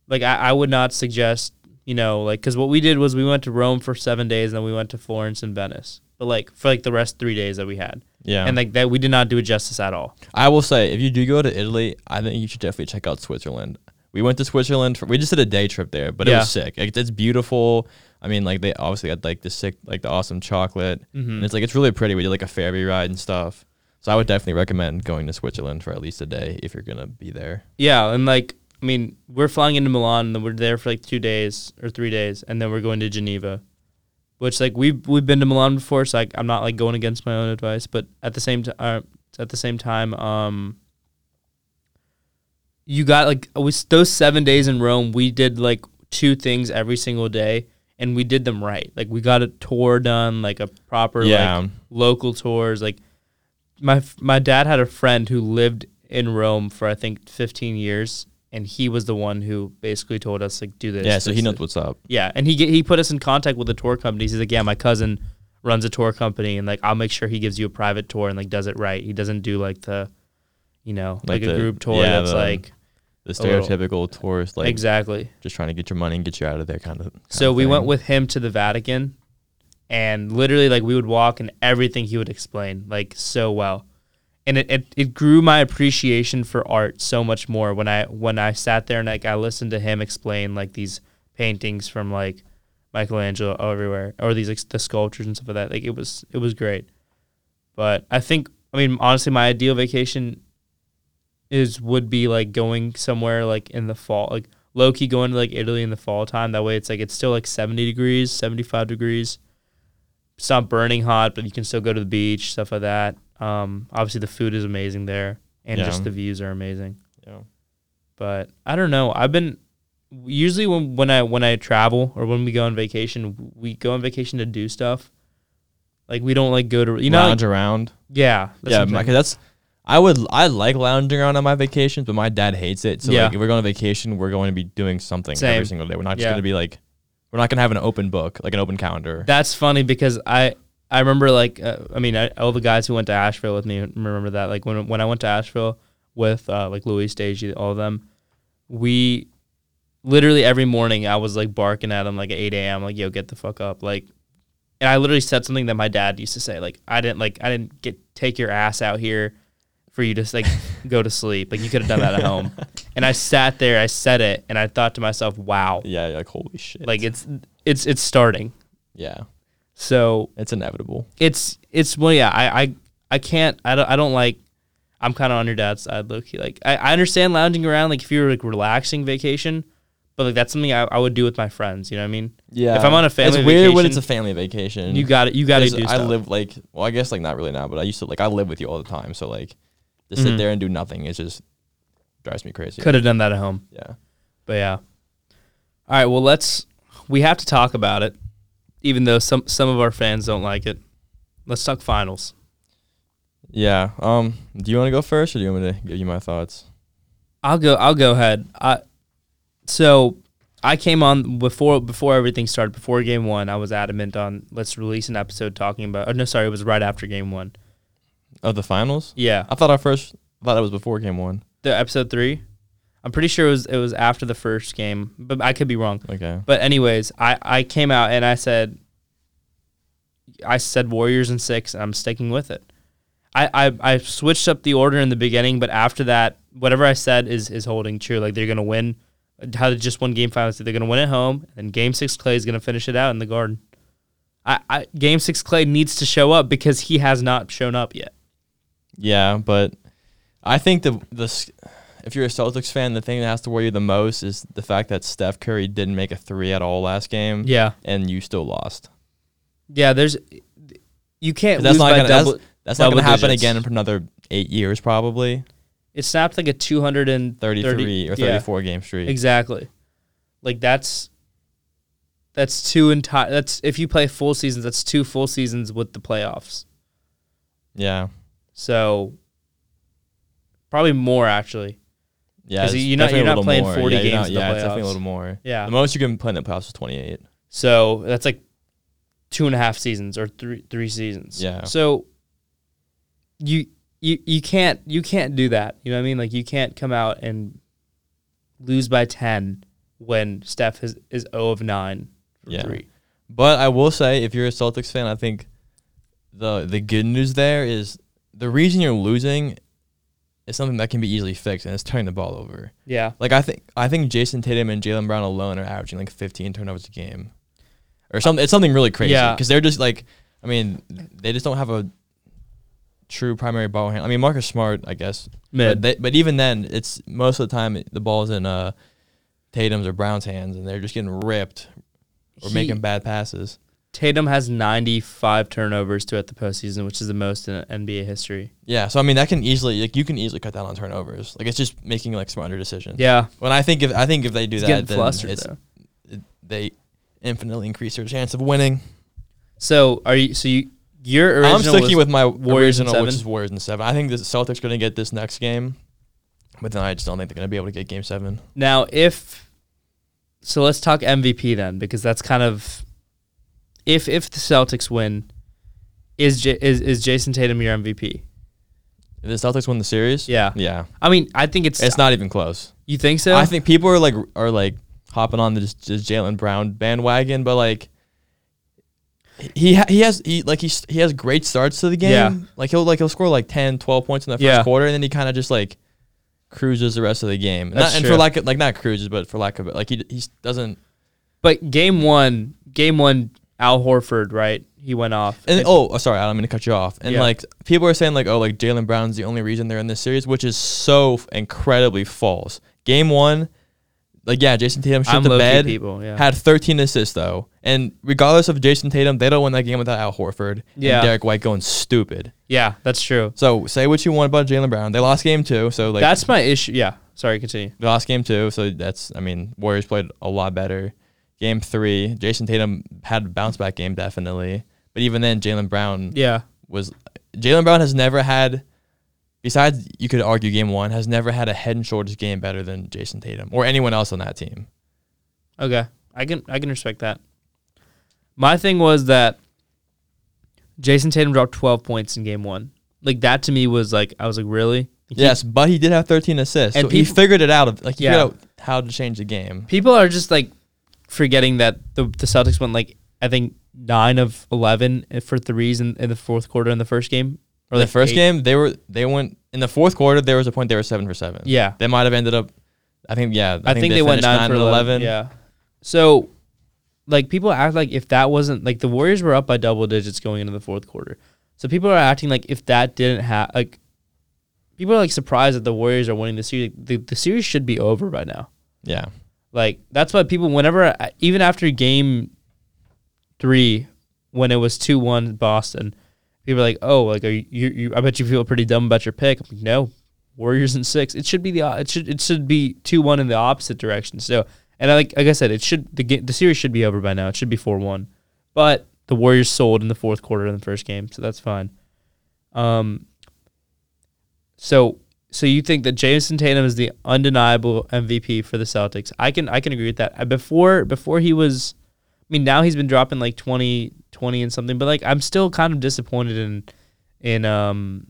Like I, I would not suggest, you know, like because what we did was we went to Rome for seven days, and then we went to Florence and Venice. But like for like the rest three days that we had, Yeah. and like that we did not do it justice at all. I will say, if you do go to Italy, I think you should definitely check out Switzerland. We went to Switzerland. For, we just did a day trip there, but it Yeah. was sick. Like, it's beautiful. I mean, like they obviously had like the sick, like the awesome chocolate, Mm-hmm. and it's like it's really pretty. We did like a ferry ride and stuff. So I would definitely recommend going to Switzerland for at least a day if you're gonna be there. Yeah, and like I mean, we're flying into Milan, and then we're there for like two days or three days, and then we're going to Geneva, which like we've we've been to Milan before, so like I'm not like going against my own advice, but at the same time, uh, at the same time, um, you got like with those seven days in Rome, we did like two things every single day, and we did them right. Like we got a tour done, like a proper like yeah, local tours. Like my my dad had a friend who lived in Rome for I think 15 years, and he was the one who basically told us like do this. yeah. So he knows what's up. Yeah, and he he put us in contact with the tour companies. He's like, yeah, my cousin runs a tour company, and like I'll make sure he gives you a private tour and like does it right. He doesn't do like the, you know, like, Like a group tour yeah, that's the- like The stereotypical tourist, like exactly. just trying to get your money and get you out of there, kind of. So we went with him to the Vatican, and literally, like, we would walk and everything he would explain, like, so well. And it, it, it grew my appreciation for art so much more when I when I sat there and like I listened to him explain like these paintings from like Michelangelo everywhere or these like the sculptures and stuff like that. Like it was it was great. But I think I mean honestly my ideal vacation is would be like going somewhere like in the fall like low key going to like Italy in the fall time. That way it's like it's still like 70 degrees, 75 degrees. It's not burning hot, but you can still go to the beach, stuff like that. Um, obviously the food is amazing there, and Yeah. just the views are amazing. Yeah. But I don't know. I've been usually when when I when I travel or when we go on vacation, we go on vacation to do stuff. Like we don't like go to you know like- lounge around. yeah that's yeah, what I'm my, saying. 'cause that's. I would I like lounging around on my vacations, but my dad hates it. So Yeah. like, if we're going on vacation, we're going to be doing something Same. every single day. We're not just Yeah. going to be like, we're not going to have an open book, like an open calendar. That's funny because I I remember like uh, I mean I, all the guys who went to Asheville with me remember that like when when I went to Asheville with uh, like Louis Stagey all of them we literally every morning I was like barking at them like at 8 a.m. like yo get the fuck up like and I literally said something that my dad used to say like I didn't like I didn't get take your ass out here for you to like go to sleep like you could have done that at home and I sat there I said it and I thought to myself wow yeah, like holy shit. like it's it's it's starting yeah, so it's inevitable. it's it's well yeah I I, I can't I don't, I don't like I'm kind of on your dad's side low key like I, I understand lounging around like if you're like relaxing vacation but like that's something I, I would do with my friends you know what I mean Yeah, If I'm on a family vacation, it's weird when it's a family vacation. you got it you got to do Stuff. I live like, well, I guess like not really now, but I used to like I live with you all the time. So like, to sit Mhm. there and do nothing, it just drives me crazy. could have done that at home Yeah. but yeah all right well let's we have to talk about it even though some some of our fans don't like it let's talk finals Yeah. Um. Do you want to go first, or do you want me to give you my thoughts? I'll go. I'll go ahead. I so I came on before before everything started. Before game one, I was adamant on let's release an episode talking about. Oh no, sorry, it was right after game one. Of the finals? Yeah, I thought our first. I thought it was before game one. the episode three. I'm pretty sure it was it was after the first game, but I could be wrong. Okay. But anyways, I I came out and I said I said Warriors in six, and I'm sticking with it. I, I I switched up the order in the beginning, but after that, whatever I said is is holding true. Like they're gonna win. How they just won game five, they're gonna win at home, and game six Clay is gonna finish it out in the Garden. I, I game six Clay needs to show up because he has not shown up yet. Yeah, but I think the the if you're a Celtics fan, the thing that has to worry you the most is the fact that Steph Curry didn't make a three at all last game, Yeah, and you still lost. yeah. There's you can't That's lose not gonna- that's- double. That's not Double to happen digits. again for another eight years, probably. It snapped like a 233 33 or yeah. 34 game streak. Exactly. Like that's that's two entire that's if you play full seasons, that's two full seasons with the playoffs. Yeah. So probably more actually. Yeah, you're not- you're not playing more. 40 yeah, games not- yeah, definitely a little more. Yeah. The most you can play in the playoffs is 28. So that's like two and a half seasons or three three seasons. Yeah. So you you you can't you can't do that. You know what I mean? Like you can't come out and lose by ten when Steph is is 0 of nine for Yeah. three. But I will say, if you're a Celtics fan, I think the the good news there is the reason you're losing is something that can be easily fixed, and it's turning the ball over. Yeah. Like I think I think Jayson Tatum and Jaylen Brown alone are averaging like 15 turnovers a game, or something. It's something really crazy. Yeah. because they're just like, I mean, they just don't have a true primary ball handler. I mean, Marcus Smart, I guess, Mid. but they, but even then, it's most of the time the ball's in uh Tatum's or Brown's hands, and they're just getting ripped or He- making bad passes. Tatum has 95 turnovers throughout the postseason, which is the most in NBA history. Yeah, so I mean that can easily like you can easily cut down on turnovers. Like it's just making like smarter decisions. Yeah. When I think if I think if they do He's that, then it's, it, they infinitely increase their chance of winning. So are you? So you your original I'm sticking with my Warriors original, which is Warriors in seven. I think the Celtics going to get this next game, but then I just don't think they're going to be able to get Game Seven. now if. So let's talk MVP then, because that's kind of if if the Celtics win, is J, is is Jayson Tatum your MVP? If the Celtics win the series, Yeah. yeah, I mean, I think it's. it's not even close. you think so? I think people are like are like hopping on this, this Jaylen Brown bandwagon, but like he ha- he has he like he he has great starts to the game. Yeah. Like he'll like he'll score like 10, 12 points in the first Yeah. quarter, and then he kind of just like cruises the rest of the game. That's not, and for lack of, like not cruises, but for lack of it, like he he doesn't. But game one, game one, Al Horford, right? He went off. And oh, oh, sorry, I'm gonna cut you off. And Yeah. like people are saying like oh like Jaylen Brown's the only reason they're in this series, which is so f- incredibly false. Game one, like yeah, Jayson Tatum shit I'm the bed. people. Yeah. had 13 assists though, and regardless of Jayson Tatum, they don't win that game without Al Horford Yeah. and Derrick White going stupid. yeah, that's true. So say what you want about Jaylen Brown, they lost game two, so like that's my issue. Yeah. Sorry, continue. they lost game two, so that's I mean Warriors played a lot better. Game three, Jayson Tatum had a bounce back game definitely, but even then Jaylen Brown Yeah. was Jaylen Brown has never had. Besides, you could argue game one has never had a head and shoulders game better than Jayson Tatum or anyone else on that team. Okay. I can I can respect that. My thing was that Jayson Tatum dropped 12 points in game 1. Like that to me was like I was like really? He- Yes, but he did have 13 assists. And so he figured it out. Of, like he Yeah. figured out how to change the game. People are just like forgetting that the the Celtics went like I think 9 of 11 for threes in, in the fourth quarter in the first game Or the first eight- game, they were they went in the fourth quarter. There was a point they were seven for seven. Yeah. they might have ended up. I think yeah. I, think, they, went finished nine, for and 11. Yeah. So, like, people act like if that wasn't like the Warriors were up by double digits going into the fourth quarter. So people are acting like if that didn't have like, people are like surprised that the Warriors are winning the series. The, the series should be over by now. Yeah, Like that's why people whenever even after game three, when it was two one Boston, people are like, oh, like are you, you, you? I bet you feel pretty dumb about your pick. I'm like, no, Warriors in six. It should be the it should it should be two one in the opposite direction. So and I like like I said, it should the the series should be over by now. It should be four one, but the Warriors sold in the fourth quarter in the first game, so that's fine. Um. So so you think that Jameson Tatum is the undeniable MVP for the Celtics? I can I can agree with that. Uh, Before before he was, I mean now he's been dropping like 20, 20 and something, but like I'm still kind of disappointed in in um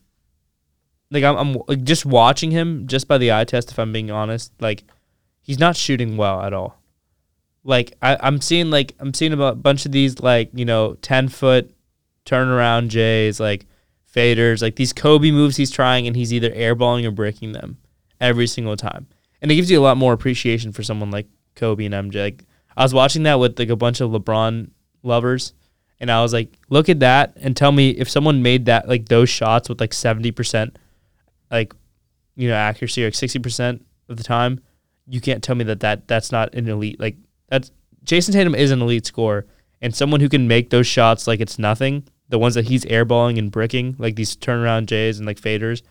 like I'm, I'm like just watching him just by the eye test. If I'm being honest, like he's not shooting well at all. Like I, I'm seeing like I'm seeing a bunch of these like you know ten foot turnaround Jays like faders like these Kobe moves he's trying and he's either airballing or breaking them every single time, and it gives you a lot more appreciation for someone like Kobe and MJ. Like I was watching that with like a bunch of LeBron lovers, and I was like, look at that and tell me if someone made that like those shots with like seventy percent like you know accuracy or like sixty percent of the time, you can't tell me that, that that's not an elite like that's Jayson Tatum is an elite scorer and someone who can make those shots like it's nothing, the ones that he's airballing and bricking, like these turnaround Jays and like faders,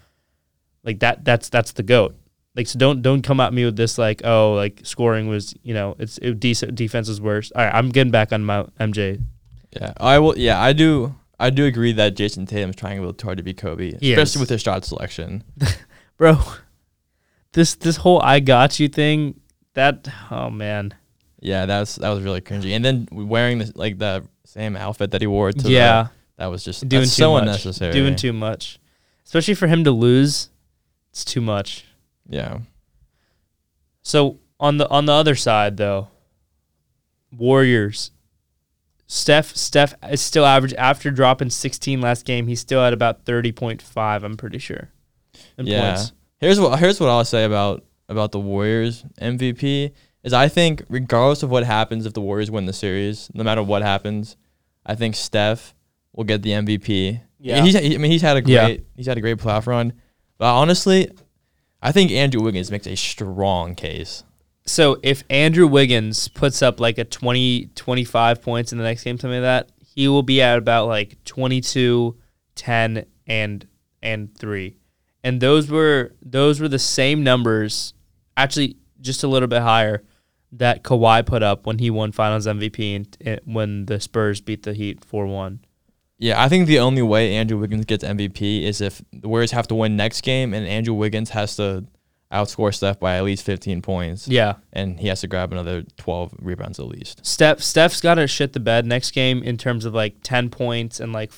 like that that's that's the goat. Like so don't don't come at me with this like oh like scoring was you know it's it, decent defense was worse. All right, I'm getting back on my MJ. yeah. I will. Yeah, I do. I do agree that Jayson Tatum's trying a little too hard to be Kobe, especially is. with his shot selection. bro. this this whole I got you thing. That oh man, Yeah, that's that was really cringy. And then wearing the like the same outfit that he wore to the- yeah, that was just doing too so much, unnecessary. doing too much, especially for him to lose. It's too much. yeah. So on the on the other side though, Warriors. Steph Steph is still average after dropping 16 last game. He's still at about 30.5. I'm pretty sure. In Yeah. points. Here's what here's what I'll say about about the Warriors MVP is I think regardless of what happens if the Warriors win the series, no matter what happens, I think Steph will get the MVP. Yeah. he's he, I mean he's had a great Yeah. he's had a great playoff run, but honestly, I think Andrew Wiggins makes a strong case. So if Andrew Wiggins puts up like a 20, 25 points in the next game, something like that, he will be at about like 22, 10, and and three. And those were those were the same numbers, actually just a little bit higher, that Kawhi put up when he won Finals MVP and, and when the Spurs beat the Heat four one. Yeah, I think the only way Andrew Wiggins gets MVP is if the Warriors have to win next game and Andrew Wiggins has to outscore Steph by at least 15 points. Yeah, and he has to grab another 12 rebounds at least. Steph Steph's got to shit the bed next game in terms of like ten points and like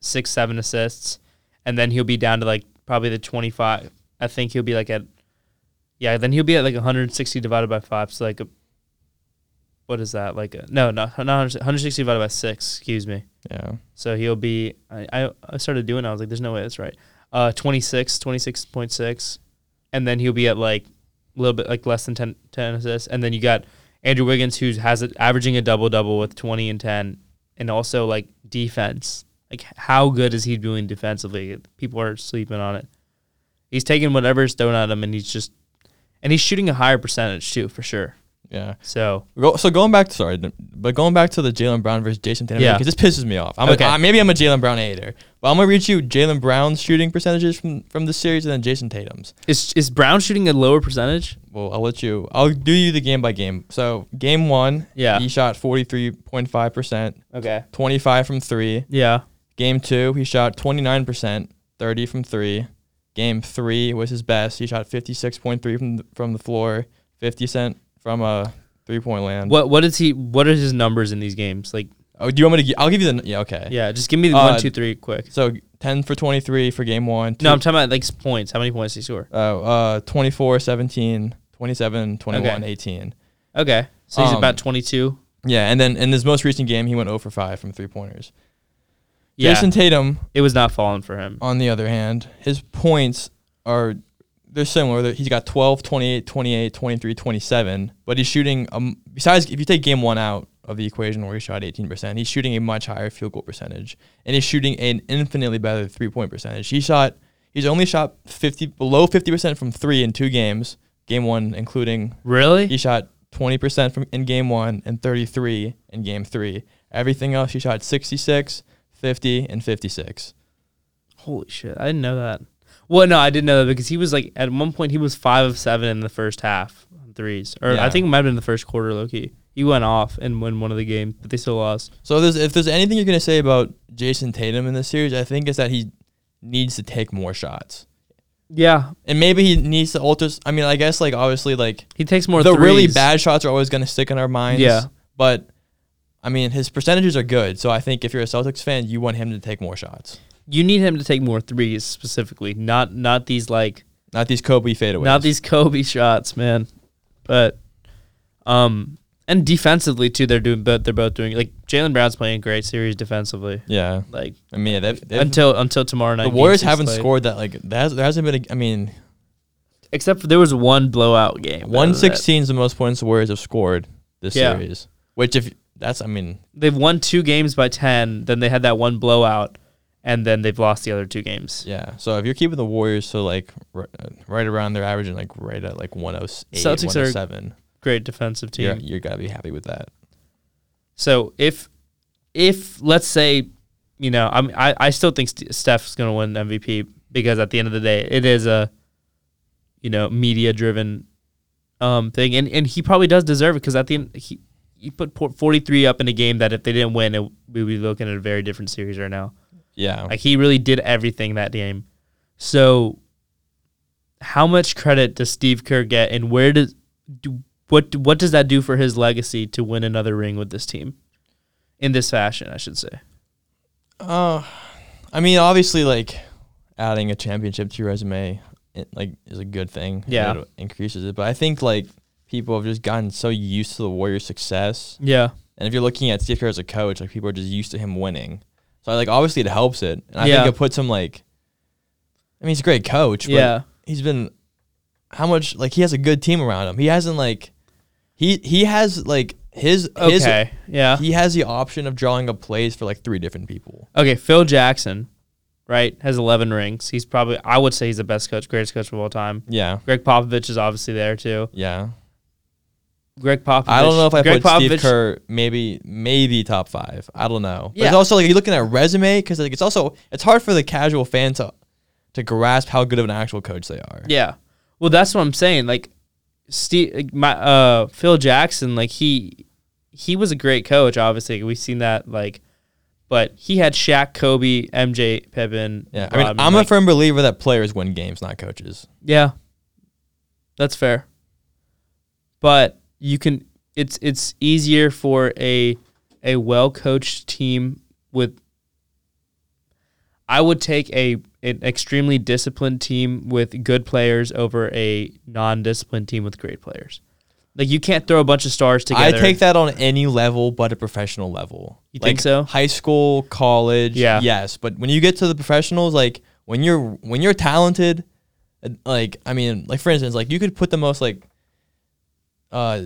six seven assists, and then he'll be down to like probably the twenty five. I think he'll be like at yeah. Then he'll be at like one hundred sixty divided by five. So like a what is that like? A, no, not not 160 divided by six. Excuse me. Yeah. So he'll be. I I, started doing. I was like, there's no way that's right. Uh, 26, 26.6. and then he'll be at like a little bit like less than 10, 10 assists, and then you got Andrew Wiggins who has it averaging a double double with twenty and ten, and also like defense. Like how good is he doing defensively? People are sleeping on it. He's taking whatever's thrown at him, and he's just, and he's shooting a higher percentage too for sure. Yeah. So Go, so going back to sorry, but going back to the Jaylen Brown versus Jayson Tatum, Yeah. because this pisses me off. I'm Okay. a, maybe I'm a Jaylen Brown hater, but I'm gonna read you Jaylen Brown's shooting percentages from from the series and then Jayson Tatum's. is is Brown shooting a lower percentage? Well, I'll let you. I'll do you the game by game. So game one, Yeah. he shot 43.5 percent, Okay. 25 from three. Yeah. Game two, he shot 29 percent, 30 from three. Game three was his best. He shot 56.3 from the, from the floor, 50 cent from a three point land. What what is he? What are his numbers in these games? Like Oh, do you want me to? gi- I'll give you the. Yeah, okay. yeah, just give me the Uh, one, two, three, quick. So 10 for 23 for game one. No, I'm talking about like s- points. How many points did he score? Oh, uh, 24, 17, 27, 21, Okay. 18. Okay, so he's Um, about 22. Yeah, and then in his most recent game, he went 0 for 5 from three pointers. Yeah, Jayson Tatum, it was not falling for him. on the other hand, his points are they're similar. They're- He's got 12, 28, 28, 23, 27, but he's shooting um besides if you take game 1 out of the equation where he shot 18%, he's shooting a much higher field goal percentage and he's shooting an infinitely better three-point percentage. He shot he's only shot 50 below 50% from 3 in two games, game 1 including Really? he shot 20% from in game 1 and 33 in game 3. Everything else he shot 66, 50 and 56. Holy shit! I didn't know that. Well, no, I didn't know that because he was like at one point he was five of seven in the first half on threes, or I think it might have been the first quarter. Low key, he went off and won one of the games, but they still lost. So there's, if there's anything you're gonna say about Jayson Tatum in this series, I think is that he needs to take more shots, Yeah, and maybe he needs to alter. s- I mean, I guess like obviously like he takes more. the really threes. bad shots are always gonna stick in our minds. Yeah. but I mean his percentages are good, so I think if you're a Celtics fan, you want him to take more shots, You need him to take more threes specifically, not not these like not these Kobe fadeaways. not these Kobe shots, man. But um, and defensively too, they're doing. But they're both doing like Jaylen Brown's playing a great series defensively. Yeah, Like I mean they've, they've, until until tomorrow night. the Warriors haven't played. scored that like that. Has, there hasn't been. A, I mean, except for there was one blowout game. one other than that, sixteen is the most points the Warriors have scored this Yeah. series. Which if that's I mean They've won two games by ten. Then they had that one blowout, and then they've lost the other two games. Yeah. So if you're keeping the Warriors to like r- uh, right around their averaging like right at like 108, Celtics are 107, Great defensive team. you're, you're gotta be happy with that. So if if let's say, you know, I mean, I I still think St- Steph's gonna win MVP because at the end of the day, it is a you know media driven um thing, and and he probably does deserve it because at the end he he put 43 up in a game that if they didn't win, it, we would be looking at a very different series right now. Yeah. Like he really did everything that game. So how much credit does Steve Kerr get, and where does do, what what does that do for his legacy to win another ring with this team in this fashion? I should say. Uh, I mean, obviously, like adding a championship to your resume, it, like is a good thing. Yeah. it increases it. But I think like people have just gotten so used to the Warriors' success, Yeah, and if you're looking at Steve Kerr as a coach, like people are just used to him winning. So like obviously it helps it, and I Yeah. think it puts him like. I mean, he's a great coach. But yeah, he's been how much like he has a good team around him. He hasn't like he he has like his his okay, yeah, he has the option of drawing up plays for like three different people. okay. Phil Jackson, right, has eleven rings. He's probably I would say he's the best coach, greatest coach of all time. Yeah. Gregg Popovich is obviously there too. Yeah. Gregg Popovich. I don't know if I Greg put Steve Popovich- Kerr maybe maybe top five. I don't know. But Yeah. it's also like you're looking at resume because like it's also it's hard for the casual fan to to grasp how good of an actual coach they are. Yeah. Well, that's what I'm saying. Like Steve, my uh, Phil Jackson, like he he was a great coach. Obviously, we've seen that. Like, but he had Shaq, Kobe, MJ, Pippen. Yeah. I mean, I'm like- a firm believer that players win games, not coaches. Yeah, that's fair. But you can. It's it's easier for a a well coached team with. I would take a an extremely disciplined team with good players over a non disciplined team with great players. Like you can't throw a bunch of stars together. I take that on any level but a professional level. You like think so? High school, college, Yeah. yes. But when you get to the professionals, like when you're when you're talented, uh, like I mean, like for instance, like you could put the most like uh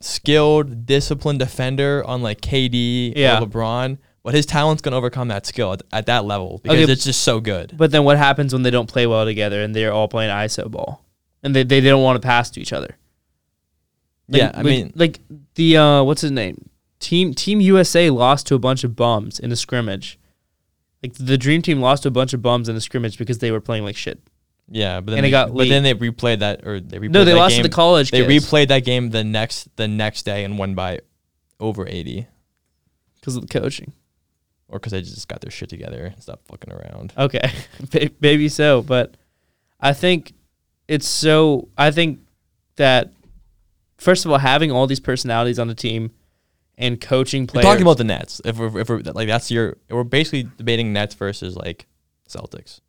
skilled, disciplined defender on like KD Yeah. or LeBron, but his talent's gonna overcome that skill at, at that level because Okay. it's just so good. But then what happens when they don't play well together and they're all playing ISO ball and they, they, they don't want to pass to each other? Like- yeah, I like- mean, like the uh, what's his name? Team Team USA lost to a bunch of bums in a scrimmage. Like the Dream Team lost to a bunch of bums in a scrimmage because they were playing like shit. Yeah, but then and it they, got but late. then they replayed that or they replayed No, they that lost game. to the college. They kids replayed that game the next the next day and won by over eighty. because of the coaching. or because they just got their shit together and stopped fucking around. Okay, maybe so, but I think it's so. I think that first of all, having all these personalities on the team and coaching We're players. talking about the Nets. If we're, if we're like that's your, we're basically debating Nets versus like Celtics.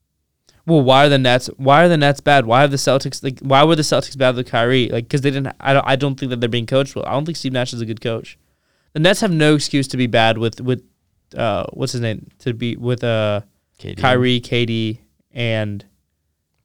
Well, why are the Nets? Why are the Nets bad? Why are the Celtics like? Why were the Celtics bad with Kyrie? Like, because they didn't. I don't. I don't think that they're being coached well. I don't think Steve Nash is a good coach. The Nets have no excuse to be bad with with, uh, what's his name? To be with uh KD. Kyrie, KD, and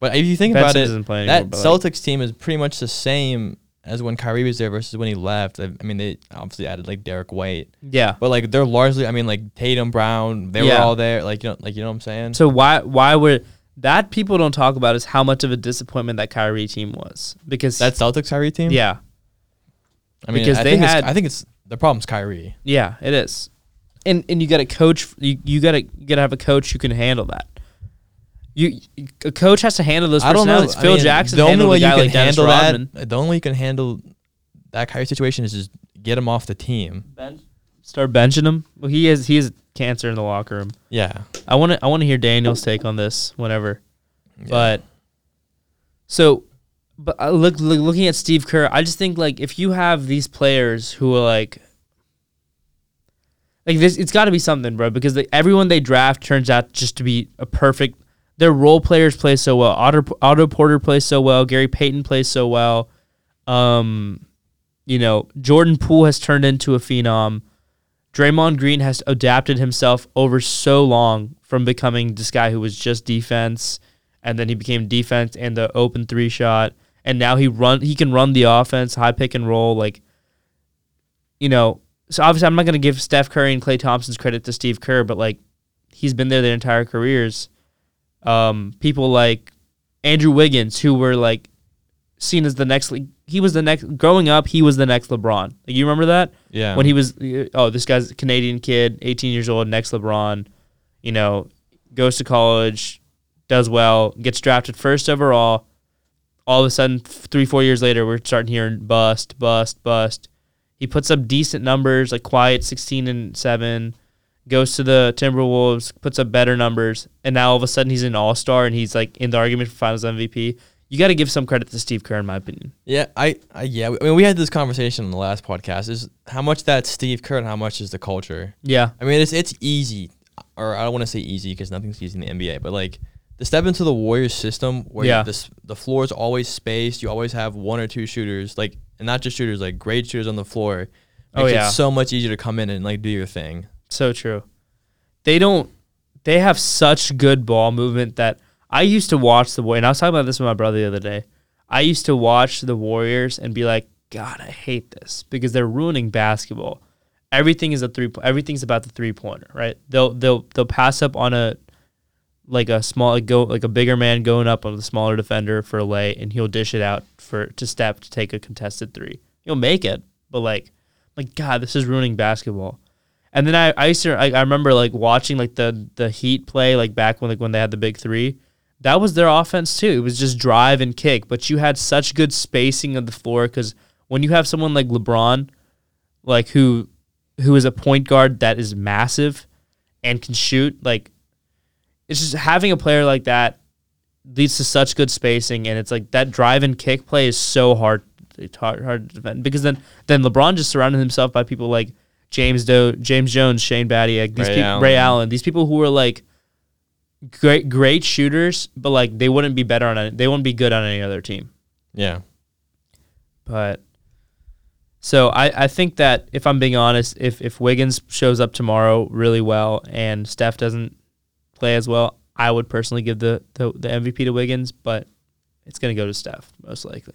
But if you think Ben about it, it, isn't playing that anymore, but, like- Celtics team is pretty much the same as when Kyrie was there versus when he left. I, I mean, they obviously added like Derrick White, yeah. but like they're largely. I mean, like Tatum, Brown, they were all there. Like you know, like you know what I'm saying. So why why were that people don't talk about is how much of a disappointment that Kyrie team was because that Celtics Kyrie team. yeah I mean, because I they think it's- had- I think it's the problem's Kyrie. yeah it is, and and you got to coach you you got to got to have a coach who can handle that. You a coach has to handle those I don't know. personalities. I Phil mean, Jackson The only handled way you can like Dennis handle Rodman. that, the only way you can handle that Kyrie situation is just get him off the team. Start benching him. Well, he is he is cancer in the locker room. Yeah. I want to I want to hear Daniel's take on this whenever. Yeah. But so, but I look, look looking at Steve Kerr, I just think like if you have these players who are like, like this, it's got to be something, bro. Because they, everyone they draft turns out just to be a perfect. Their role players play so well. Otto, Otto Porter plays so well. Gary Payton plays so well. Um, you know, Jordan Poole has turned into a phenom. Draymond Green has adapted himself over so long from becoming this guy who was just defense, and then he became defense and the open three shot, and now he run he can run the offense, high pick and roll, like you know. So obviously, I'm not going to give Steph Curry and Klay Thompson's credit to Steve Kerr, but like he's been there their entire careers. Um, people like Andrew Wiggins, who were like seen as the next, like, he was the next. Growing up, he was the next LeBron. Like, you remember that? Yeah. when he was uh, oh this guy's a Canadian kid, 18 years old, next LeBron, you know, goes to college, does well, gets drafted first overall. All of a sudden, three four years later, we're starting hearing bust, bust, bust. He puts up decent numbers, like quiet 16 and seven. Goes to the Timberwolves, puts up better numbers, and now all of a sudden he's an All Star and he's like in the argument for Finals MVP. You got to give some credit to Steve Kerr, in my opinion. Yeah, I, I yeah. I mean, we had this conversation on the last podcast. Is how much that's Steve Kerr and how much is the culture. Yeah, I mean, it's it's easy, or I don't want to say easy because nothing's easy in the NBA, but like to step into the Warriors system where Yeah. this, the floor is always spaced, you always have one or two shooters, like and not just shooters, like great shooters on the floor. Oh, makes Oh, yeah. it so much easier to come in and like do your thing. so true. They don't. They have such good ball movement that I used to watch the Warriors. And I was talking about this with my brother the other day. I used to watch the Warriors and be like, God, I hate this because they're ruining basketball. Everything is a three. Everything's about the three pointer, right? They'll they'll they'll pass up on a like a small like go like a bigger man going up on the smaller defender for a lay, and he'll dish it out for to step to take a contested three. He'll make it, but like like God, this is ruining basketball. And then I I used to I, I remember like watching like the the Heat play like back when like when they had the big three. That was their offense too. It was just drive and kick, but you had such good spacing of the floor because when you have someone like LeBron, like who who is a point guard that is massive and can shoot, like it's just having a player like that leads to such good spacing, and it's like that drive and kick play is so hard. It's hard, hard to defend because then then LeBron just surrounded himself by people like James Do, James Jones, Shane Battier, these Ray people, Allen. Ray Allen, these people who were like great great shooters, but like they wouldn't be better on any, they wouldn't be good on any other team. Yeah, But so I, I think that if I'm being honest, if if Wiggins shows up tomorrow really well and Steph doesn't play as well, I would personally give the the, the MVP to Wiggins, but it's gonna go to Steph most likely.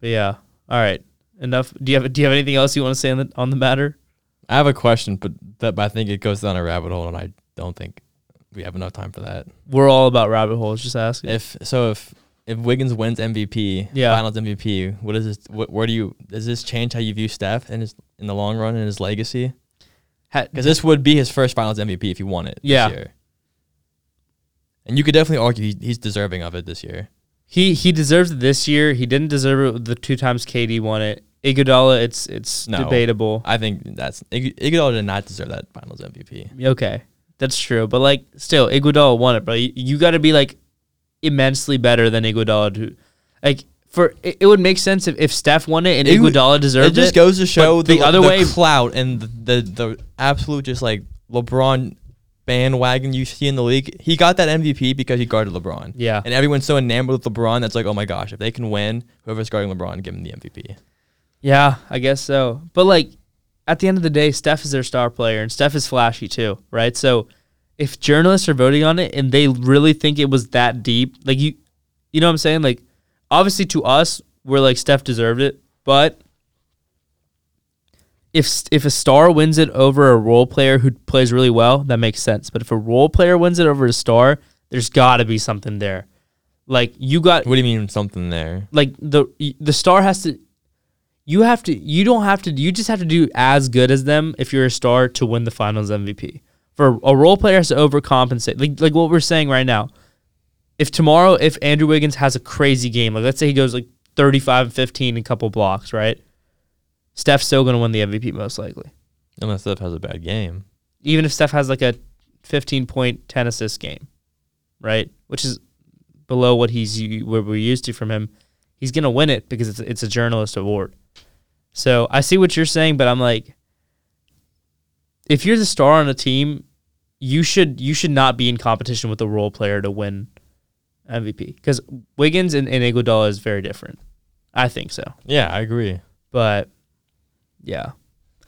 But yeah, all right. Enough. Do you have do you have anything else you want to say on the on the matter? I have a question, but that but I think it goes down a rabbit hole, and I don't think we have enough time for that. We're all about rabbit holes. Just asking. If so, if if Wiggins wins MVP, Yeah. Finals MVP, what is this? What, where do you does this change how you view Steph in his in the long run and his legacy? Because this would be his first Finals MVP if he won it. Yeah. This year. And you could definitely argue he's deserving of it this year. he he deserves it this year. He didn't deserve it the two times KD won it. Iguodala, it's it's No. debatable. I think that's Ig- Iguodala did not deserve that Finals MVP. Okay, that's true. But like, still, Iguodala won it, bro. You, you got to be like immensely better than Iguodala. To like, for it, it would make sense if, if Steph won it and It Iguodala It deserved just it. Just goes to show the the, other the way- clout and the, the the absolute just like LeBron bandwagon you see in the league. He got that MVP because he guarded LeBron. yeah, And everyone's so enamored with LeBron that's like, oh my gosh, if they can win, whoever's guarding LeBron, give him the MVP. yeah, I guess so. But like, at the end of the day, Steph is their star player, and Steph is flashy too, right? So, if journalists are voting on it and they really think it was that deep, like you, you know what I'm saying? Like, obviously to us, we're like Steph deserved it, but if if a star wins it over a role player who plays really well, that makes sense. But if a role player wins it over a star, there's got to be something there. Like you got What do you mean something there? like the the star has to you have to you don't have to you just have to do as good as them if you're a star to win the finals MVP. For a role player has to overcompensate. Like like what we're saying right now. If tomorrow if Andrew Wiggins has a crazy game, like let's say he goes like 35 and 15 in a couple blocks, right? Steph's still going to win the MVP most likely. Unless Steph has a bad game. Even if Steph has like a 15 point 10 assist game, right? Which is below what he's what we're used to from him. He's going to win it because it's it's a journalist award. So I see what you're saying, but I'm like, if you're the star on a team, you should you should not be in competition with a role player to win MVP because Wiggins and, and Iguodala is very different. I think so, Yeah, I agree. but yeah,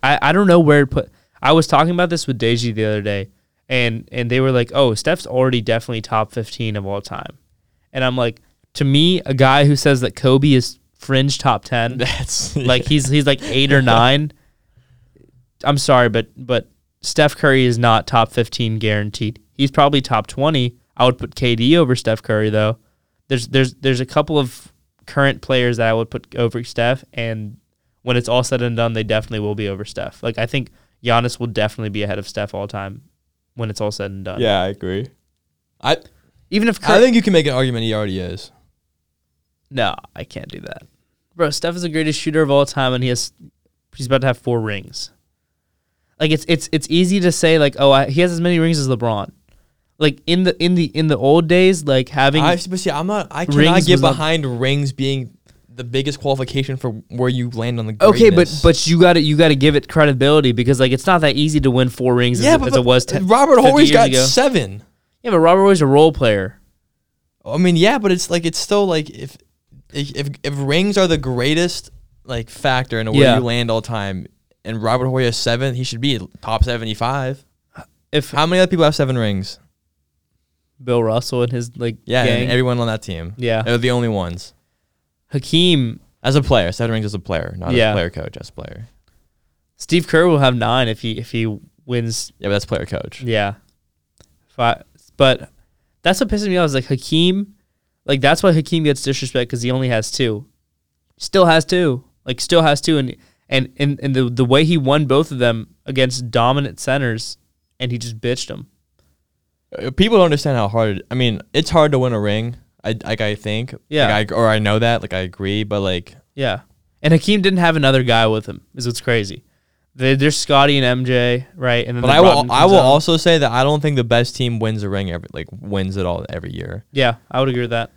I I don't know where to put. I was talking about this with Deji the other day, and and they were like, "Oh, Steph's already definitely top 15 of all time," and I'm like, to me, a guy who says that Kobe is fringe top 10 That's like he's he's like eight or nine. I'm sorry, but but Steph Curry is not top 15 guaranteed. He's probably top 20. I would put KD over Steph Curry though. There's there's there's a couple of current players that I would put over Steph, and when it's all said and done, they definitely will be over Steph. Like I think Giannis will definitely be ahead of Steph all time when it's all said and done. yeah, I agree. I Even if I think you can make an argument he already is. No, I can't do that, bro. Steph is the greatest shooter of all time, and he has he's about to have four rings. Like it's it's it's easy to say like oh I, he has as many rings as LeBron. Like in the in the in the old days, like having I but see, I'm not. I cannot get was not- behind rings being the biggest qualification for where you land on the. okay, but but you got to you got to give it credibility because like it's not that easy to win four rings yeah, as, but, as it was. 10, Robert 50 Horry's years got ago. seven. Yeah, but Robert Horry's a role player. I mean, yeah, but it's like it's still like if if if, if rings are the greatest like factor in where Yeah. you land all time, and Robert Horry has seven, he should be top seventy five. If How many other people have seven rings? Bill Russell and his like Yeah, gang, and everyone on that team. yeah, They're the only ones. Hakeem, As a player, seven rings as a player, not Yeah. as a player coach, as a player. Steve Kerr will have nine if he if he wins. Yeah, but that's player coach. Yeah, Fi but that's what pisses me off. Is like Hakeem, like that's why Hakeem gets disrespect because he only has two. Still has two. Like still has two, and and and, and the the way he won both of them against dominant centers, and he just bitched them. Uh, People don't understand how hard. It, I mean, it's hard to win a ring. I like I think. Yeah. Like I, or I know that. Like I agree, but like Yeah. And Hakeem didn't have another guy with him, is what's crazy. They, there's Scottie and MJ, right? And then But I will. I will Denzel. also say that I don't think the best team wins a ring every like wins it all every year. Yeah, I would agree with that.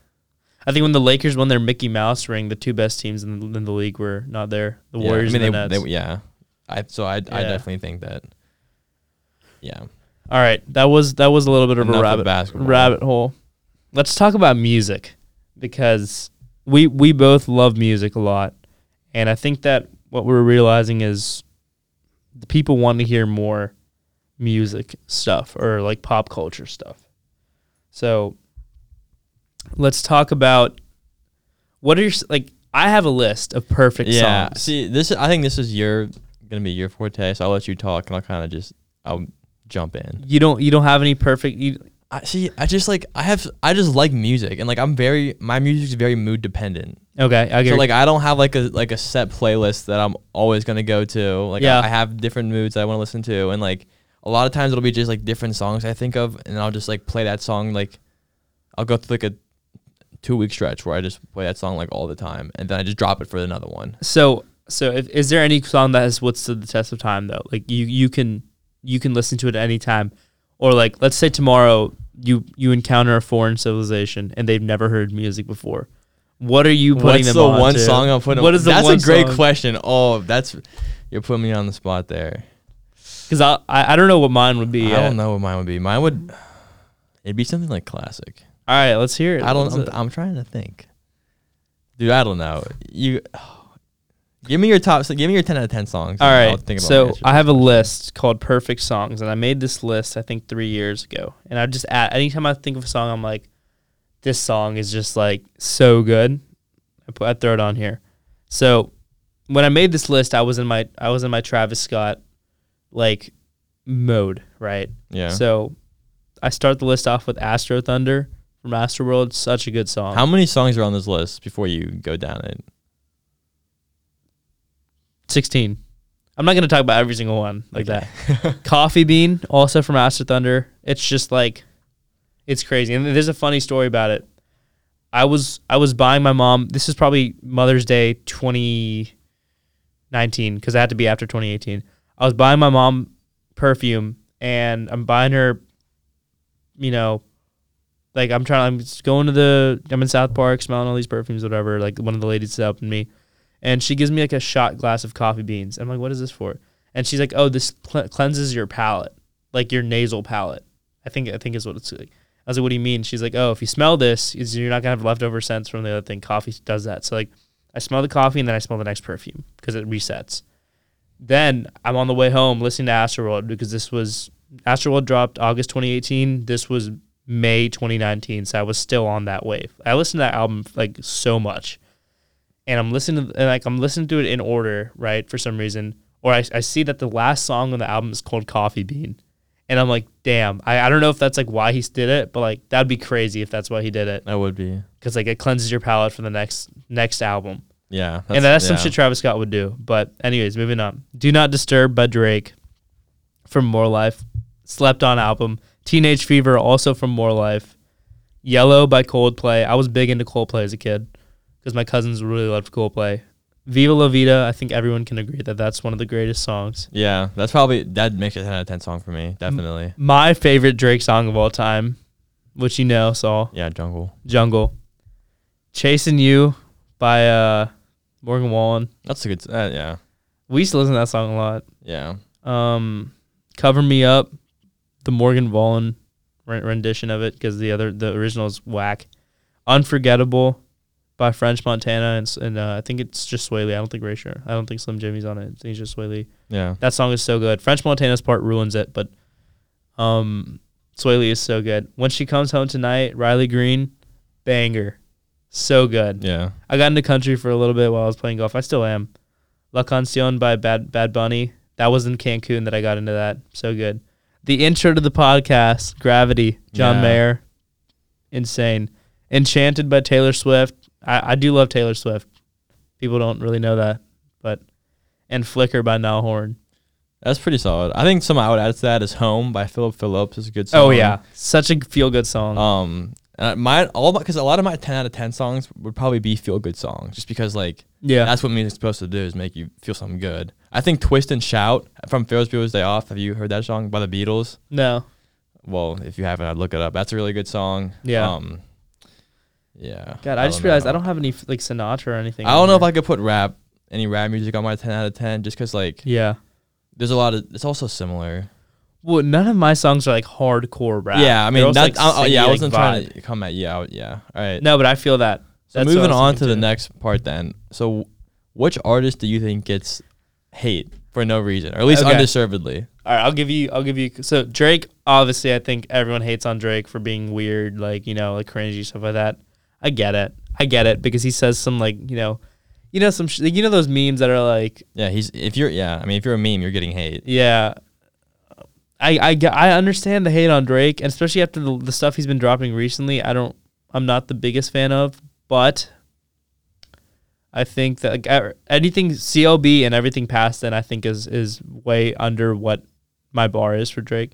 I think when the Lakers won their Mickey Mouse ring, the two best teams in the, in the league were not there. The Yeah, Warriors I mean, and the they, Nets. they, yeah. I so I I definitely think that. Yeah. All right, that was that was a little bit of Enough a rabbit basketball. rabbit hole. Let's talk about music because we we both love music a lot, and I think that what we're realizing is the people want to hear more music stuff or like pop culture stuff. So let's talk about what are your like. I have a list of perfect Yeah. songs. See, this is, I think this is your gonna be your forte. So I'll let you talk, and I'll kind of just I'll jump in. You don't you don't have any perfect. You, I see. I just like I have. I just like music, and like I'm very my music's very mood dependent. okay, I get So like I don't have like a like a set playlist that I'm always gonna go to. Like Yeah. I, I have different moods that I want to listen to, and like a lot of times it'll be just like different songs I think of, and I'll just like play that song. Like I'll go through like a two week stretch where I just play that song like all the time, and then I just drop it for another one. So, so if, is there any song that has withstood the test of time though? Like you, you can, you can listen to it at any time, or like let's say tomorrow you you encounter a foreign civilization and they've never heard music before. What are you putting What's them the on one to? song I'm putting? What is the That's one a great song? question. Oh, that's you're putting me on the spot there. Because I, I I don't know what mine would be. I yet. don't know what mine would be. Mine would it'd be something like classic. All right, let's hear it. I don't. I'm? I'm trying to think, dude. I don't know. You give me your top. So give me your ten out of ten songs. All and I'll think about So. I have a list called Perfect Songs, and I made this list I think three years ago. And I just add anytime I think of a song, I'm like, this song is just like so good. I put I throw it on here. So when I made this list, I was in my I was in my Travis Scott like mode, right? yeah. So I start the list off with Astrothunder from Astroworld. Such a good song. How many songs are on this list before you go down it? 16. I'm not going to talk about every single one like that. Coffee Bean, also from Astro Thunder. It's just like, it's crazy. And there's a funny story about it. I was I was buying my mom. This is probably Mother's Day 2019 because it had to be after 2018. I was buying my mom perfume and I'm buying her, you know, like I'm trying. I'm just going to the. I'm in South Park, smelling all these perfumes, whatever. Like one of the ladies is helping me, and she gives me like a shot glass of coffee beans. I'm like, what is this for? And she's like, oh, this cle cleanses your palate, like your nasal palate. I think I think is what it's like. I was like, what do you mean? She's like, oh, if you smell this, you're not gonna have leftover scents from the other thing. Coffee does that. So like, I smell the coffee and then I smell the next perfume because it resets. Then I'm on the way home listening to Astroworld because this was Astroworld dropped August 2018. This was May 2019, so I was still on that wave. I listened to that album like so much, and I'm listening to and like I'm listening to it in order, right? For some reason, or I, I see that the last song on the album is called Coffee Bean, and I'm like, damn, I, I don't know if that's like why he did it, but like that'd be crazy if that's why he did it, That would be. because like it cleanses your palate for the next next album Yeah. and that's some shit Travis Scott would do. But anyways, moving on. Do Not Disturb by Drake from More Life. Slept on album. Teenage Fever also from More Life. Yellow by Coldplay. I was big into Coldplay as a kid because my cousins really loved Coldplay. Viva La Vida. I think everyone can agree that that's one of the greatest songs. Yeah, that's probably that makes it a ten out of ten song for me. Definitely. My favorite Drake song of all time, which you know, Saul Yeah, Jungle. Jungle, "Chasing You" by uh, Morgan Wallen. That's a good. Uh, yeah, We used to listen to that song a lot. yeah. Um, "Cover Me Up," the Morgan Wallen re- rendition of it because the other the original is whack. "Unforgettable" by French Montana and, and uh, I think it's just Swae Lee. I don't think Ray Sure. I don't think Slim Jxmmi's on it. I think it's just Swae Lee. Yeah. That song is so good. French Montana's part ruins it, but um, Swae Lee is so good. When she comes home tonight, Riley Green, banger, so good. Yeah. I got into country for a little bit while I was playing golf. I still am. La Canción by Bad Bad Bunny. That was in Cancun that I got into that. So good. The intro to the podcast, Gravity, John Yeah. Mayer, insane. Enchanted by Taylor Swift. I, I do love Taylor Swift. People don't really know that, but and Flicker by Niall Horan. That's pretty solid. I think some I would add to that is Home by Phillip Phillips is a good song. Oh yeah, such a feel good song. Um, and my all because a lot of my ten out of ten songs would probably be feel good songs, just because like yeah, that's what music's supposed to do is make you feel something good. I think Twist and Shout from Ferris Bueller's Day Off. Have you heard that song by the Beatles? no, Well, if you haven't, I'd look it up. That's a really good song. Yeah. Um, yeah. God, I, just realized I don't have any like Sinatra or anything. I don't on know if. I could put rap any rap music on my ten out of ten, just because like Yeah. there's a lot of it's also similar. Well, none of my songs are like hardcore rap. Yeah, I mean that's like, I, oh, yeah. I wasn't trying vibe. to come at you out. Yeah. All right. No, but I feel that. So moving on to the too. next part then. So which artist do you think gets hate for no reason, or at least Okay. undeservedly? All right, I'll give you. I'll give you. So Drake, obviously, I think everyone hates on Drake for being weird, like you know, like cringy stuff like that. I get it. I get it because he says some like you know, you know some sh- you know those memes that are like Yeah, he's if you're yeah, I mean if you're a meme, you're getting hate. yeah. I, I, I understand the hate on Drake, and especially after the, the stuff he's been dropping recently. I don't. I'm not the biggest fan of, but I think that like, anything CLB and everything past then, I think is is way under what my bar is for Drake.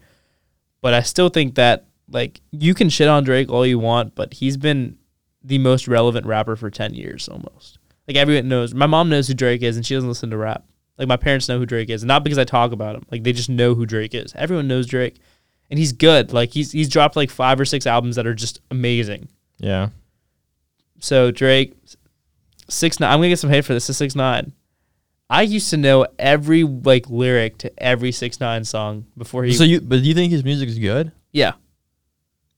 But I still think that like you can shit on Drake all you want, but he's been the most relevant rapper for ten years almost. Like everyone knows. My mom knows who Drake is, and she doesn't listen to rap. Like my parents know who Drake is, not because I talk about him. Like they just know who Drake is. Everyone knows Drake, and he's good. Like he's he's dropped like five or six albums that are just amazing. Yeah. So Drake, six nine. I'm gonna get some hate for this. To six nine. I used to know every like lyric to every six nine song before he. So you but do you think his music is good? yeah,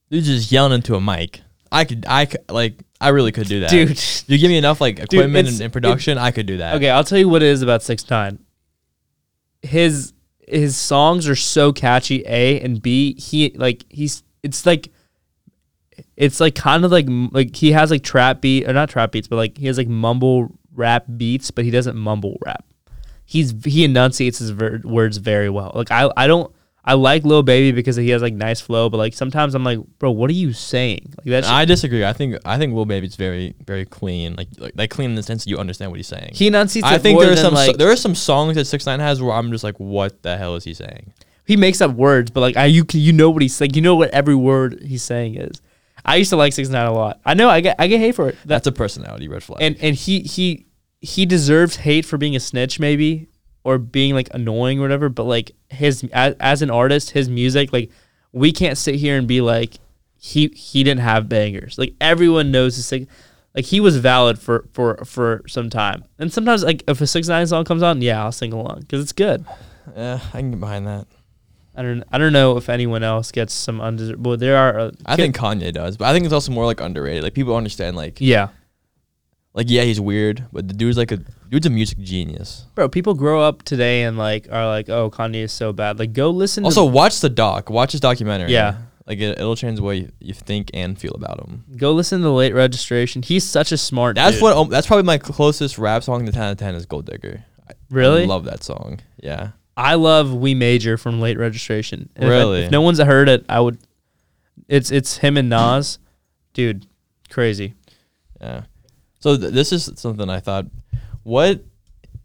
Dude just yelling into a mic. I could I could like I really could do that. dude. you give me enough like equipment it's- and, and production, I could do that. Okay, I'll tell you what it is about six nine. His his songs are so catchy. A and B. He like he's it's like it's like kind of like like he has like trap beat or not trap beats, but like he has like mumble rap beats, but he doesn't mumble rap. He's he enunciates his ver- words very well. Like I I don't I like Lil Baby because he has like nice flow, but like sometimes I'm like, bro, what are you saying? Like I disagree. I think I think Lil Baby's very very clean. Like like, like clean in the sense that you understand what he's saying. he enunciates. I think there are some like, there are some songs that Six Nine has where I'm just like, what the hell is he saying? he makes up words, but like I you you know what he's like you know what every word he's saying is. I used to like six nine a lot. I know I get I get hate for it. That, That's a personality red flag. and and he he he deserves hate for being a snitch maybe or being like annoying or whatever. But like his as, as an artist, his music like we can't sit here and be like he he didn't have bangers. Like everyone knows his thing. like he was valid for for for some time. And sometimes like if a six nine song comes on, yeah, I'll sing along because it's good. yeah, I can get behind that. I don't I don't know if anyone else gets some undeserved. Well, there are. Uh, I think Kanye does, but I think it's also more like underrated. Like people understand like yeah, like yeah, he's weird, but the dude's like a dude's a music genius. bro. People grow up today and like are like, oh, Kanye is so bad. Like, go listen. Also, to, watch the doc. Watch his documentary. Yeah. Like it, it'll change the way you, you think and feel about him. go listen to the late registration. He's such a smart. That's dude. what. Um, that's probably my closest rap song to ten out of ten is Gold Digger. I, Really? I love that song. Yeah. I love We Major from late registration. And if I- Really? if no one's heard it, I would. It's it's him and Nas, dude, crazy. Yeah. So th- this is something I thought. What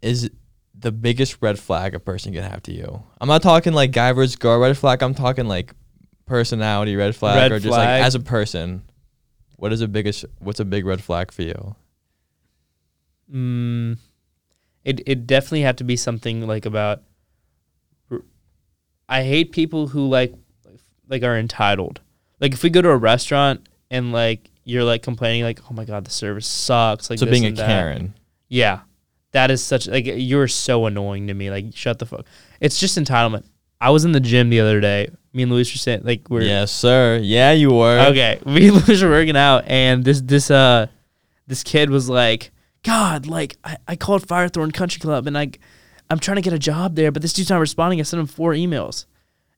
is the biggest red flag a person can have to you? I'm not talking like guy versus girl red flag. I'm talking like personality red flag Red or just like as a person. What is the biggest? What's a big red flag for you? Mm, it it definitely had to be something like about. I hate people who like like are entitled. Like if we go to a restaurant and like you're like complaining like oh my god the service sucks like so being a that. Karen. Yeah. That is such like you're so annoying to me. Like shut the fuck. It's just entitlement. I was in the gym the other day. Me and Luis were saying like we're Yes, sir. Yeah, you were. okay. Me and Luis were working out and this this uh this kid was like, God, like I, I called Firethorn Country Club and like I'm trying to get a job there, but this dude's not responding. I sent him four emails.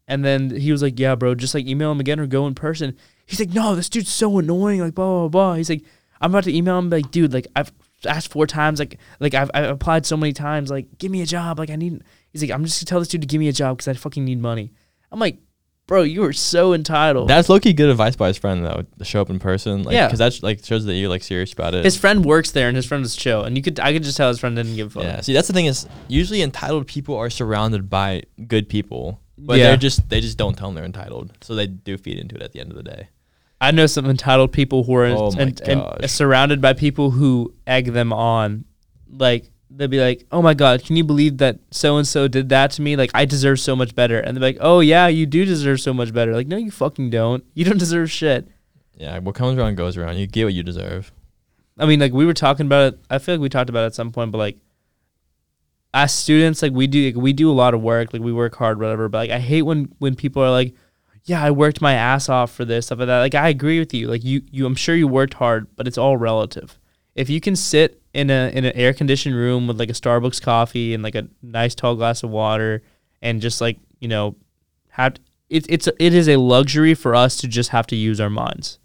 And then he was like, Yeah, bro, just like email him again or go in person. He's like, No, this dude's so annoying, like blah blah blah. He's like, I'm about to email him like, dude, like I've asked four times, like like I've, I've applied so many times, like give me a job, like I need. He's like, I'm just gonna tell this dude to give me a job because I fucking need money. I'm like, bro, you are so entitled. That's low key good advice by his friend though. To show up in person, like, Yeah. because that's like shows that you're like serious about it. his friend works there, and his friend was chill, and you could I could just tell his friend didn't give a fuck. yeah. See, that's the thing is usually entitled people are surrounded by good people, but Yeah. they're just they just don't tell them they're entitled, so they do feed into it at the end of the day. I know some entitled people who are Oh and, and surrounded by people who egg them on. Like they'll be like, "Oh my god, can you believe that so and so did that to me? Like I deserve so much better." And they're like, "Oh yeah, you do deserve so much better." Like, no, you fucking don't. You don't deserve shit. Yeah, what comes around goes around. You get what you deserve. I mean, like we were talking about it. I feel like we talked about it at some point, but like as students, like we do, like, we do a lot of work. Like we work hard, whatever. But like I hate when when people are like, "Yeah, I worked my ass off for this stuff like that." Like I agree with you. Like you, you, I'm sure you worked hard, but it's all relative. If you can sit in a in an air conditioned room with like a Starbucks coffee and like a nice tall glass of water, and just like you know, have it, it's it is a luxury for us to just have to use our minds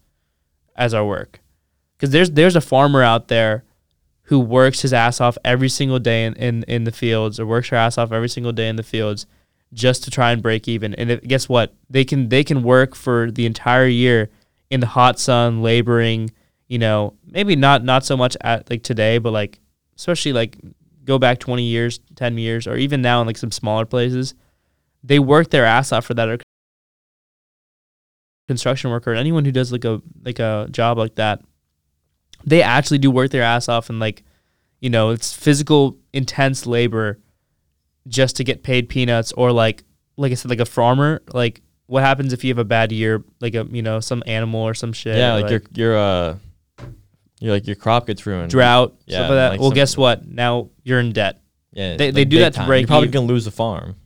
as our work because there's there's a farmer out there who works his ass off every single day in, in, in the fields or works her ass off every single day in the fields just to try and break even. And it, guess what? They can they can work for the entire year in the hot sun laboring you know maybe not not so much at like today but like especially like go back 20 years 10 years or even now in like some smaller places they work their ass off for that or construction worker anyone who does like a like a job like that. They actually do work their ass off and like you know it's physical intense labor just to get paid peanuts or like like i said like a farmer like what happens if you have a bad year like a you know some animal or some shit yeah, or, like, your your uh, your like your crop gets ruined. drought Yeah, stuff like that like well guess what now you're in debt Yeah, They- like they do that to break You're probably even. gonna lose the farm.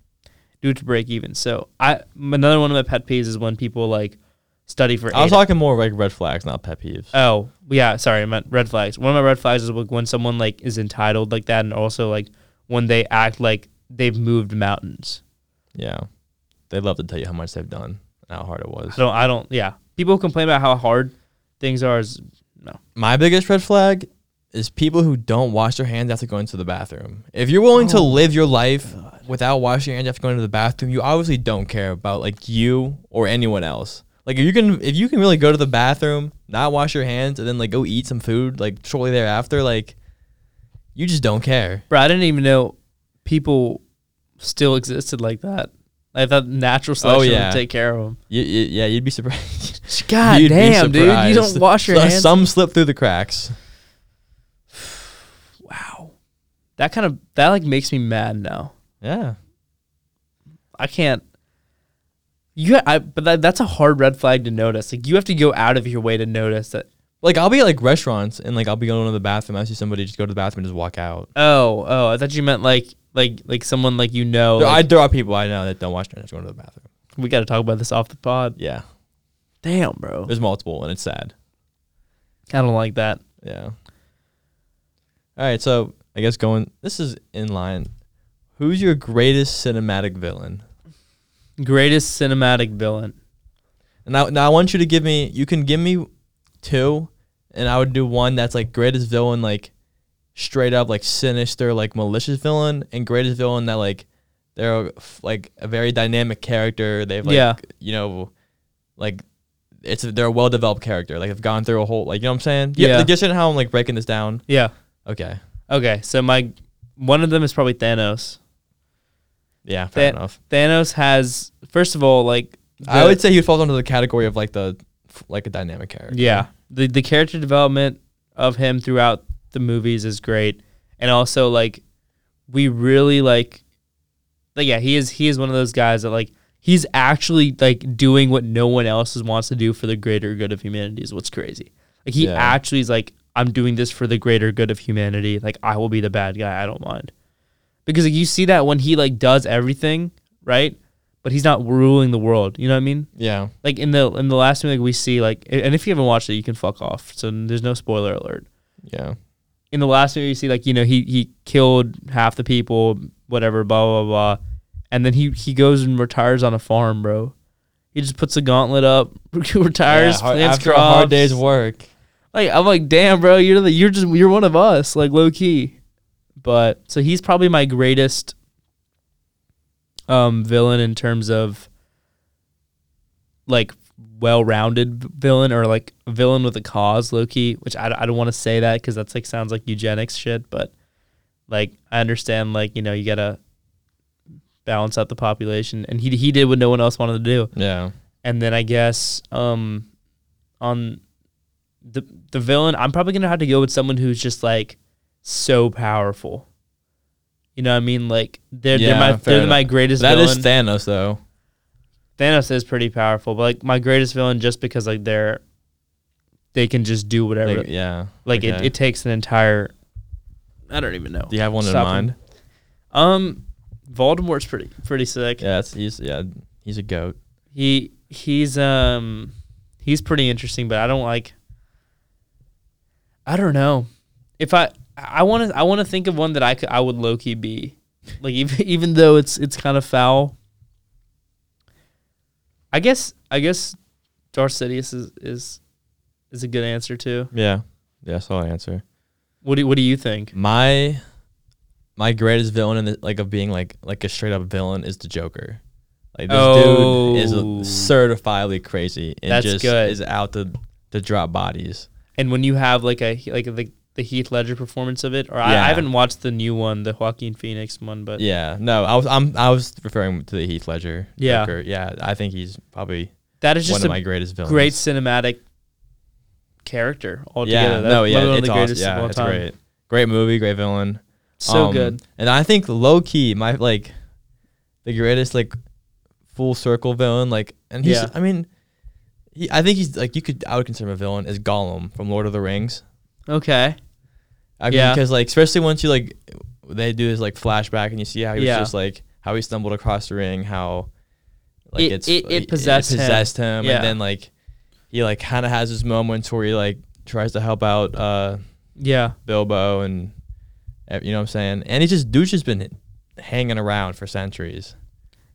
due to break even so i another one of my pet peeves is when people like study for I was talking more like red flags, not pet peeves. Oh, yeah, sorry, I meant red flags. One of my red flags is like when someone like is entitled like that and also like when they act like they've moved mountains. yeah, they love to tell you how much they've done and how hard it was. I don't I don't yeah. People complain about how hard things are is My biggest red flag is people who don't wash their hands after going to the bathroom. If you're willing to Oh live your life without washing your hands after going to the bathroom, you obviously don't care about like you or anyone else. Like if you can if you can really go to the bathroom, not wash your hands, and then like go eat some food like shortly thereafter, like you just don't care. Bro, I didn't even know people still existed like that. I thought natural selection Oh, yeah. would take care of them. You, you, yeah, you'd be surprised. God You'd damn, dude, you don't wash your So- hands. Some slip through the cracks. wow, that kind of that like makes me mad now. Yeah. I can't. You, I, but that, that's a hard red flag to notice. Like you have to go out of your way to notice that. Like I'll be at like restaurants and like I'll be going to the bathroom. I see somebody just go to the bathroom and just walk out. Oh, oh, I thought you meant like, like, like someone like you know. there, I, like- there are people I know that don't wash their hands going to the bathroom. we got to talk about this off the pod. Yeah, Damn, bro, there's multiple and it's sad. I don't like that. Yeah. All right, so I guess going. This is in line. Who's your greatest cinematic villain? Greatest cinematic villain. And now, now I want you to give me. You can give me two, and I would do one that's like greatest villain, like straight up like sinister, like malicious villain, and greatest villain that like they're like a very dynamic character. They've like Yeah. you know, like it's a, they're a well developed character. Like they've gone through a whole like you know what I'm saying. Yeah. Just in how I'm like breaking this down. Yeah. Okay. Okay. So my one of them is probably Thanos. Yeah. Fair That- enough. Thanos has first of all like I would say he falls under the category of like the like a dynamic character. Yeah. The the character development of him throughout the movies is great. And also like we really like like yeah, he is he is one of those guys that like he's actually like doing what no one else wants to do for the greater good of humanity is what's crazy. Like he Yeah. actually is like, I'm doing this for the greater good of humanity. Like I will be the bad guy. I don't mind. Because like you see that when he like does everything, right? But he's not ruling the world. You know what I mean? Yeah. Like in the in the last movie like we see like and if you haven't watched it, you can fuck off. So there's no spoiler alert Yeah. In the last movie, you see like you know he he killed half the people, whatever, blah blah blah, and then he he goes and retires on a farm, bro. He just puts a gauntlet up, retires, Yeah, hard- plants after crops. a hard day's work. Like I'm like, damn, bro, you're the you're just you're one of us, like low key. But so he's probably my greatest um villain in terms of like well-rounded villain or like a villain with a cause loki which i, I don't want to say that because that's like sounds like eugenics shit but like i understand like you know you gotta balance out the population and he, he did what no one else wanted to do Yeah. and then I guess um on the the villain, I'm probably gonna have to go with someone who's just like so powerful. You know what I mean? Like they're Yeah, they're my they're my greatest That is villain. Thanos though. Thanos is pretty powerful, but like my greatest villain just because like they're they can just do whatever. Like, yeah. Like it, okay. it takes an entire I don't even know. Do you have one Stop in him. mind? Um Voldemort's pretty pretty sick. Yeah, it's, he's yeah, he's a goat. He he's um he's pretty interesting, but I don't like. I don't know if I I want to I want to think of one that I could I would low key be like even even though it's it's kind of foul. I guess I guess Darth Sidious is is is a good answer too. Yeah. Yeah, that's all I answer. What do what do you think? My my greatest villain in the, like of being like like a straight up villain is the Joker. Like this Oh. dude is oh. certifiably crazy and That's just good. is out to to drop bodies. And when you have like a like the the Heath Ledger performance of it, or I, I haven't watched the new one, the Joaquin Phoenix one, but Yeah. No, I was I'm I was referring to the Heath Ledger. Yeah. Joker. Yeah, I think he's probably that is one just of a my greatest villains. great cinematic character altogether. Yeah, That- no, one yeah, of the it's awesome. greatest of Yeah, all it's time. great. Great movie, great villain. So Um, good. And I think low key, my like the greatest like full circle villain, like and he's Yeah. I mean he, I think he's like you could I would consider him a villain is Gollum from Lord of the Rings. Okay. I Yeah. because like especially once you like they do this like flashback and you see how he was Yeah. just like how he stumbled across the ring, how like It- it's it- it possessed him. possessed him, Yeah. and then like he like kind of has his moments where he like tries to help out uh Yeah. Bilbo and uh, you know what I'm saying? And he just dude's just been hanging around for centuries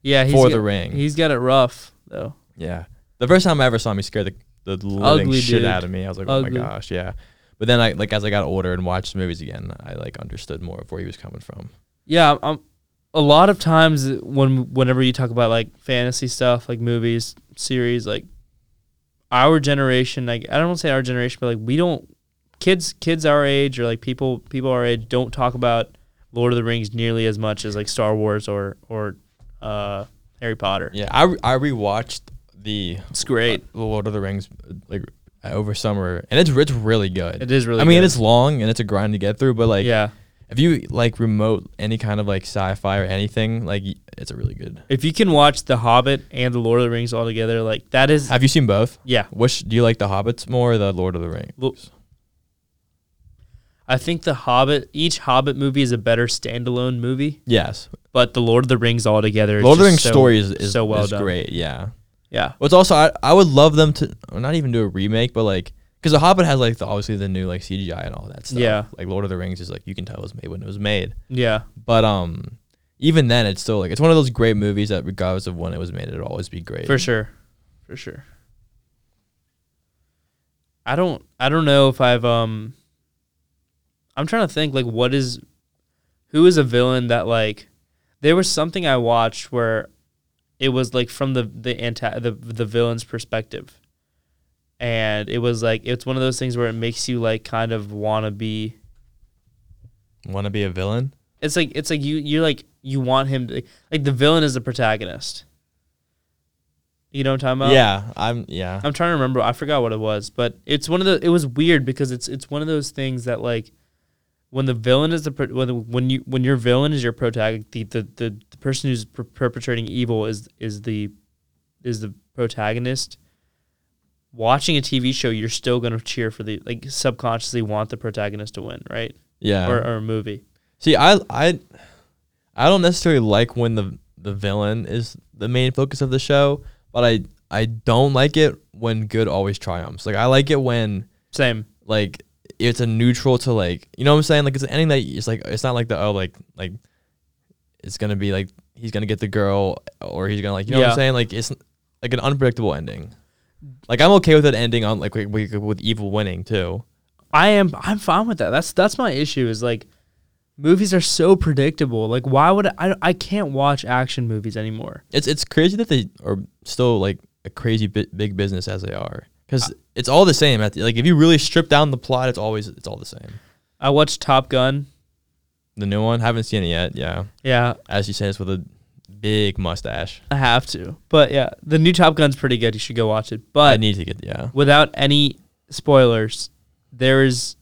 Yeah. He's for got, the ring. He's got it rough though. yeah. The first time I ever saw him, he scared the, the living Ugly shit dude. out of me. I was like, Ugly. oh my gosh, yeah. But then I like as I got older and watched movies again, I like understood more of where he was coming from. Yeah. I'm, a lot of times when whenever you talk about like fantasy stuff, like movies, series, like our generation, like I don't want to say our generation, but like we don't kids kids our age or like people people our age don't talk about Lord of the Rings nearly as much as like Star Wars or or uh, Harry Potter. Yeah, I I rewatched the It's great. uh, Lord of the Rings like Uh, over summer, and it's it's really good. It is really. I mean, good. it's long and it's a grind to get through, but like yeah. if you like remote any kind of like sci-fi or anything, like it's a really good. If you can watch The Hobbit and The Lord of the Rings all together, like that is Have you seen both? yeah. Which do you like, the Hobbits more or the Lord of the Rings? Lo- I think The Hobbit, each Hobbit movie is a better standalone movie, Yes, but The Lord of the Rings all together. is Lord of the Rings so- story is, is so well is done. great. Yeah. Yeah, What's also I, I would love them to not even do a remake, but like because the Hobbit has like the, obviously the new like CGI and all that stuff. Yeah. Like Lord of the Rings is like you can tell it was made when it was made, yeah, but um even then it's still like it's one of those great movies that regardless of when it was made, it'll always be great. for sure, for sure. I don't, I don't know if I've um. I'm trying to think like what is, who is a villain that like, there was something I watched where, it was like from the the anti the the villain's perspective, and it was like it's one of those things where it makes you like kind of want to be Want to be a villain? it's like it's like you you're like you want him to like the villain is the protagonist. You know what I'm talking about? yeah, I'm. Yeah, I'm trying to remember. I forgot what it was, but it's one of the. It was weird because it's it's one of those things that like when the villain is the pro- when when you when your villain is your protagonist, the, the the the person who's per- perpetrating evil is is the is the protagonist. Watching a TV show, you're still gonna cheer for the like subconsciously want the protagonist to win, right? Yeah. Or, or a movie. See, I I I don't necessarily like when the the villain is the main focus of the show, but I I don't like it when good always triumphs. Like I like it when Same. like it's a neutral to like you know what I'm saying? Like it's an ending that it's like it's not like the oh like like it's gonna be like he's gonna get the girl or he's gonna like you know what I'm saying? Like it's like an unpredictable ending. Like I'm okay with it ending on like with, with with evil winning too. I am I'm fine with that. That's that's my issue is like movies are so predictable. Like why would I I, I can't watch action movies anymore. It's it's crazy that they are still like a crazy bi- big business as they are because it's all the same. At the, like if you really strip down the plot, it's always it's all the same. I watched Top Gun. The new one, haven't seen it yet. Yeah, Yeah, as you said, it's with a big mustache. I have to. But yeah, the new Top Gun's pretty good. You should go watch it. But I need to get yeah. without any spoilers, there is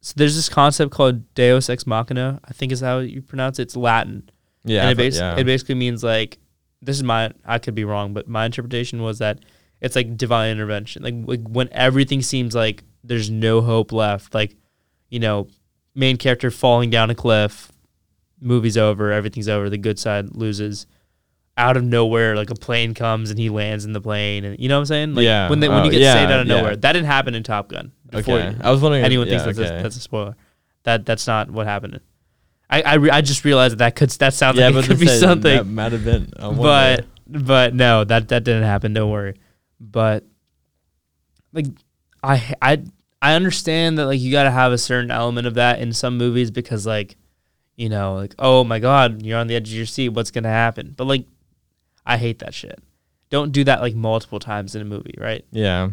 so there's this concept called Deus Ex Machina. I think is how you pronounce it. It's Latin. Yeah, and it, bas- yeah. it basically means like this is my I could be wrong, but my interpretation was that it's like divine intervention. Like, like when everything seems like there's no hope left, like you know, main character falling down a cliff, movie's over, everything's over, the good side loses. Out of nowhere, like a plane comes and he lands in the plane, and you know what I'm saying? Like Yeah. when they, when Oh, you get yeah, saved out of yeah. nowhere, that didn't happen in Top Gun. Before okay. I was wondering. if- anyone yeah, thinks that's, okay. a, that's a spoiler. That that's not what happened. I I, re- I just realized that that could that sounds yeah, like it could be something, That might have been. But but no, that that didn't happen. Don't worry. But like I I I understand that like you got to have a certain element of that in some movies because like you know like oh my god you're on the edge of your seat what's gonna happen but like I hate that shit. Don't do that like multiple times in a movie, right? yeah.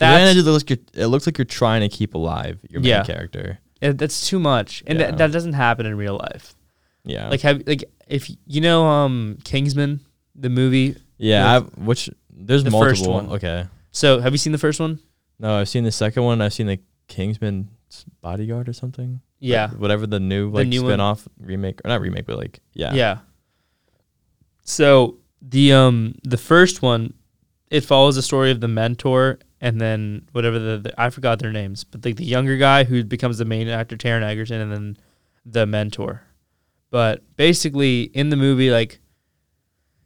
That's it, looks, you're- it looks like you're trying to keep alive your main Yeah. character. it, that's too much, and Yeah. that, that doesn't happen in real life. Yeah. Like have like if you know um Kingsman the movie. yeah. I've, which there's the multiple. first one. Okay. So have you seen the first one? No, I've seen the second one. I've seen the Kingsman Bodyguard or something. Yeah. Like, whatever the new like new spin-off remake or not remake, but like yeah. Yeah. So the um the first one, it follows the story of the mentor and then whatever the, the I forgot their names, but like the younger guy who becomes the main actor, Taron Egerton, and then the mentor. But basically, in the movie, like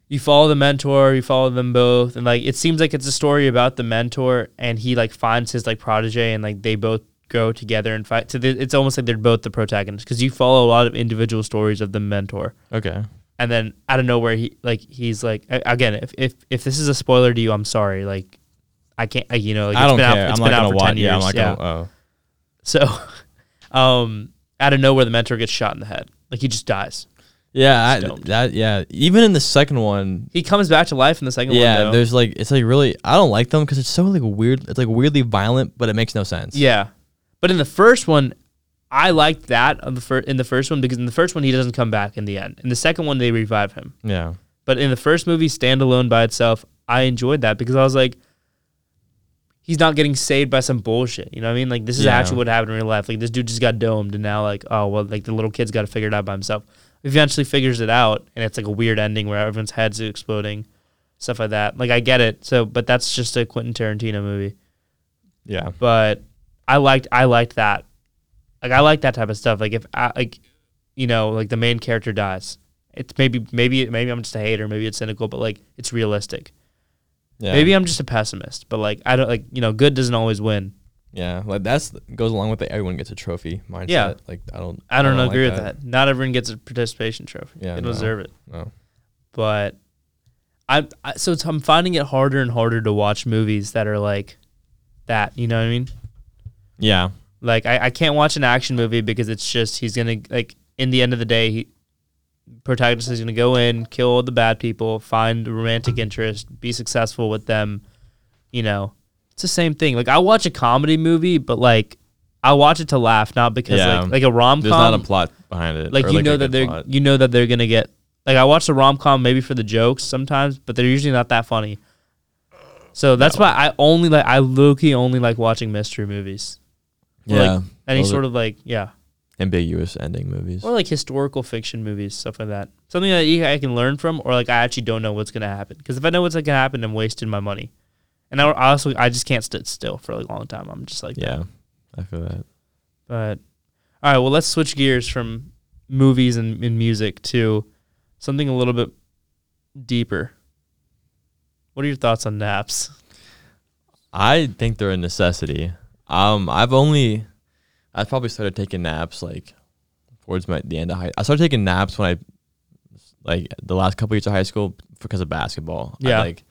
you follow the mentor, you follow them both, and like it seems like it's a story about the mentor, and he like finds his like protege, and like they both go together and fight. So it's almost like they're both the protagonists because you follow a lot of individual stories of the mentor Okay. and then out of nowhere he like he's like again if if if this is a spoiler to you i'm sorry like i can't you know like I it's don't been care. out, it's I'm been not out gonna for watch. 10 years Yeah, I'm not yeah gonna. Oh. so um out of nowhere the mentor gets shot in the head like he just dies Yeah, I, that yeah. Even in the second one, he comes back to life in the second yeah, one though. there's like it's like really I don't like them because it's so like weird. It's like weirdly violent, but it makes no sense. yeah but in the first one i liked that on the fir- in the first one because in the first one he doesn't come back in the end in the second one they revive him Yeah. But in the first movie, standalone by itself, I enjoyed that because I was like, he's not getting saved by some bullshit. You know what I mean? Like this is Yeah. actually what happened in real life. Like this dude just got domed, and now like, oh well, like the little kid's got to figure it out by himself. Eventually figures it out, and it's like a weird ending where everyone's heads are exploding, stuff like that. Like I get it. So, but that's just a Quentin Tarantino movie. Yeah. But I liked I liked that. Like I like that type of stuff. Like if I like, you know, like the main character dies. It's maybe maybe maybe I'm just a hater. Maybe it's cynical, but like it's realistic. Yeah. Maybe I'm just a pessimist, but like I don't like you know good doesn't always win. Yeah. Like that's goes along with the everyone gets a trophy mindset. Yeah. Like I don't. I don't, like agree with that. Not everyone gets a participation trophy. Yeah, they no. deserve it. No. But I, I so it's, I'm finding it harder and harder to watch movies that are like that. You know what I mean? Yeah. Like I, I can't watch an action movie because it's just he's gonna like in the end of the day he protagonist is gonna go in, kill all the bad people, find romantic interest, be successful with them. You know, it's the same thing. Like I watch a comedy movie, but like I watch it to laugh, not because Yeah. like like a rom com There's not a com. plot behind it. Like or, you a know good that they're plot. you know that they're gonna get. Like I watch the rom com maybe for the jokes sometimes, but they're usually not that funny. So that's why I only like I low key only like watching mystery movies. Or, like, Yeah. any Those are- sort of like yeah. ambiguous ending movies. or like historical fiction movies, stuff like that. Something that you, I can learn from, or like I actually don't know what's gonna happen. Because if I know what's gonna happen, I'm wasting my money. And I I also I just can't sit still for a long time. I'm just like that. yeah, I feel that. But all right, well, let's switch gears from movies and, and music to something a little bit deeper. What are your thoughts on naps? I think they're a necessity. Um, I've only, I probably started taking naps like towards my the end of high. I started taking naps when I, like the last couple years of high school because of basketball. Yeah. like,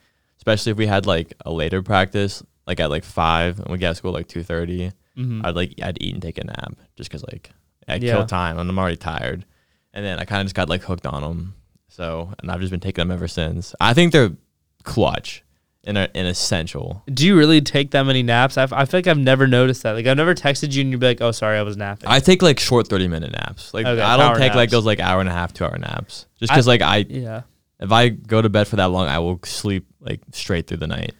especially if we had like a later practice, like at like five, and we get to school like two thirty. Mm-hmm. I'd like I'd eat and take a nap just because like I Yeah. kill time and I'm already tired, and then I kind of just got like hooked on them. So and I've just been taking them ever since. I think they're clutch and are and essential. Do you really take that many naps? I've, I feel like I've never noticed that. Like I've never texted you and you'd be like, "Oh, sorry, I was napping." I take like short thirty minute naps. Like Okay, I don't take like those like hour and a half, two hour naps. Just because like I yeah, if I go to bed for that long, I will sleep like straight through the night.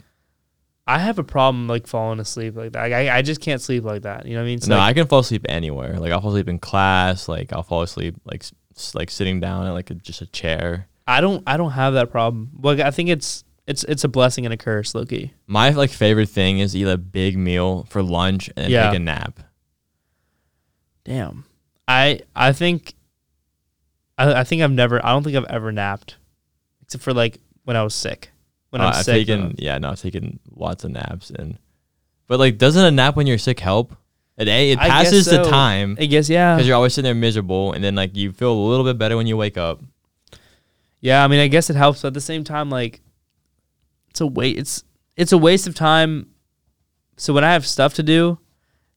I have a problem like falling asleep like that. I, I just can't sleep like that. You know what I mean? It's no, like, I can fall asleep anywhere. Like I'll fall asleep in class. Like I'll fall asleep like s- like sitting down at like a, just a chair. I don't I don't have that problem. Like I think it's it's it's a blessing and a curse, Loki. My like favorite thing is eat a big meal for lunch and Yeah. take a nap. Damn. I I think I I think I've never I don't think I've ever napped. Except for like when I was sick. When Uh, I'm I've sick. taken uh, yeah, no, I've taken lots of naps and but like doesn't a nap when you're sick help? It a it passes the time I guess yeah. because you're always sitting there miserable and then like you feel a little bit better when you wake up. Yeah, I mean, I guess it helps, but at the same time, like, it's a wait. It's it's a waste of time. So when I have stuff to do,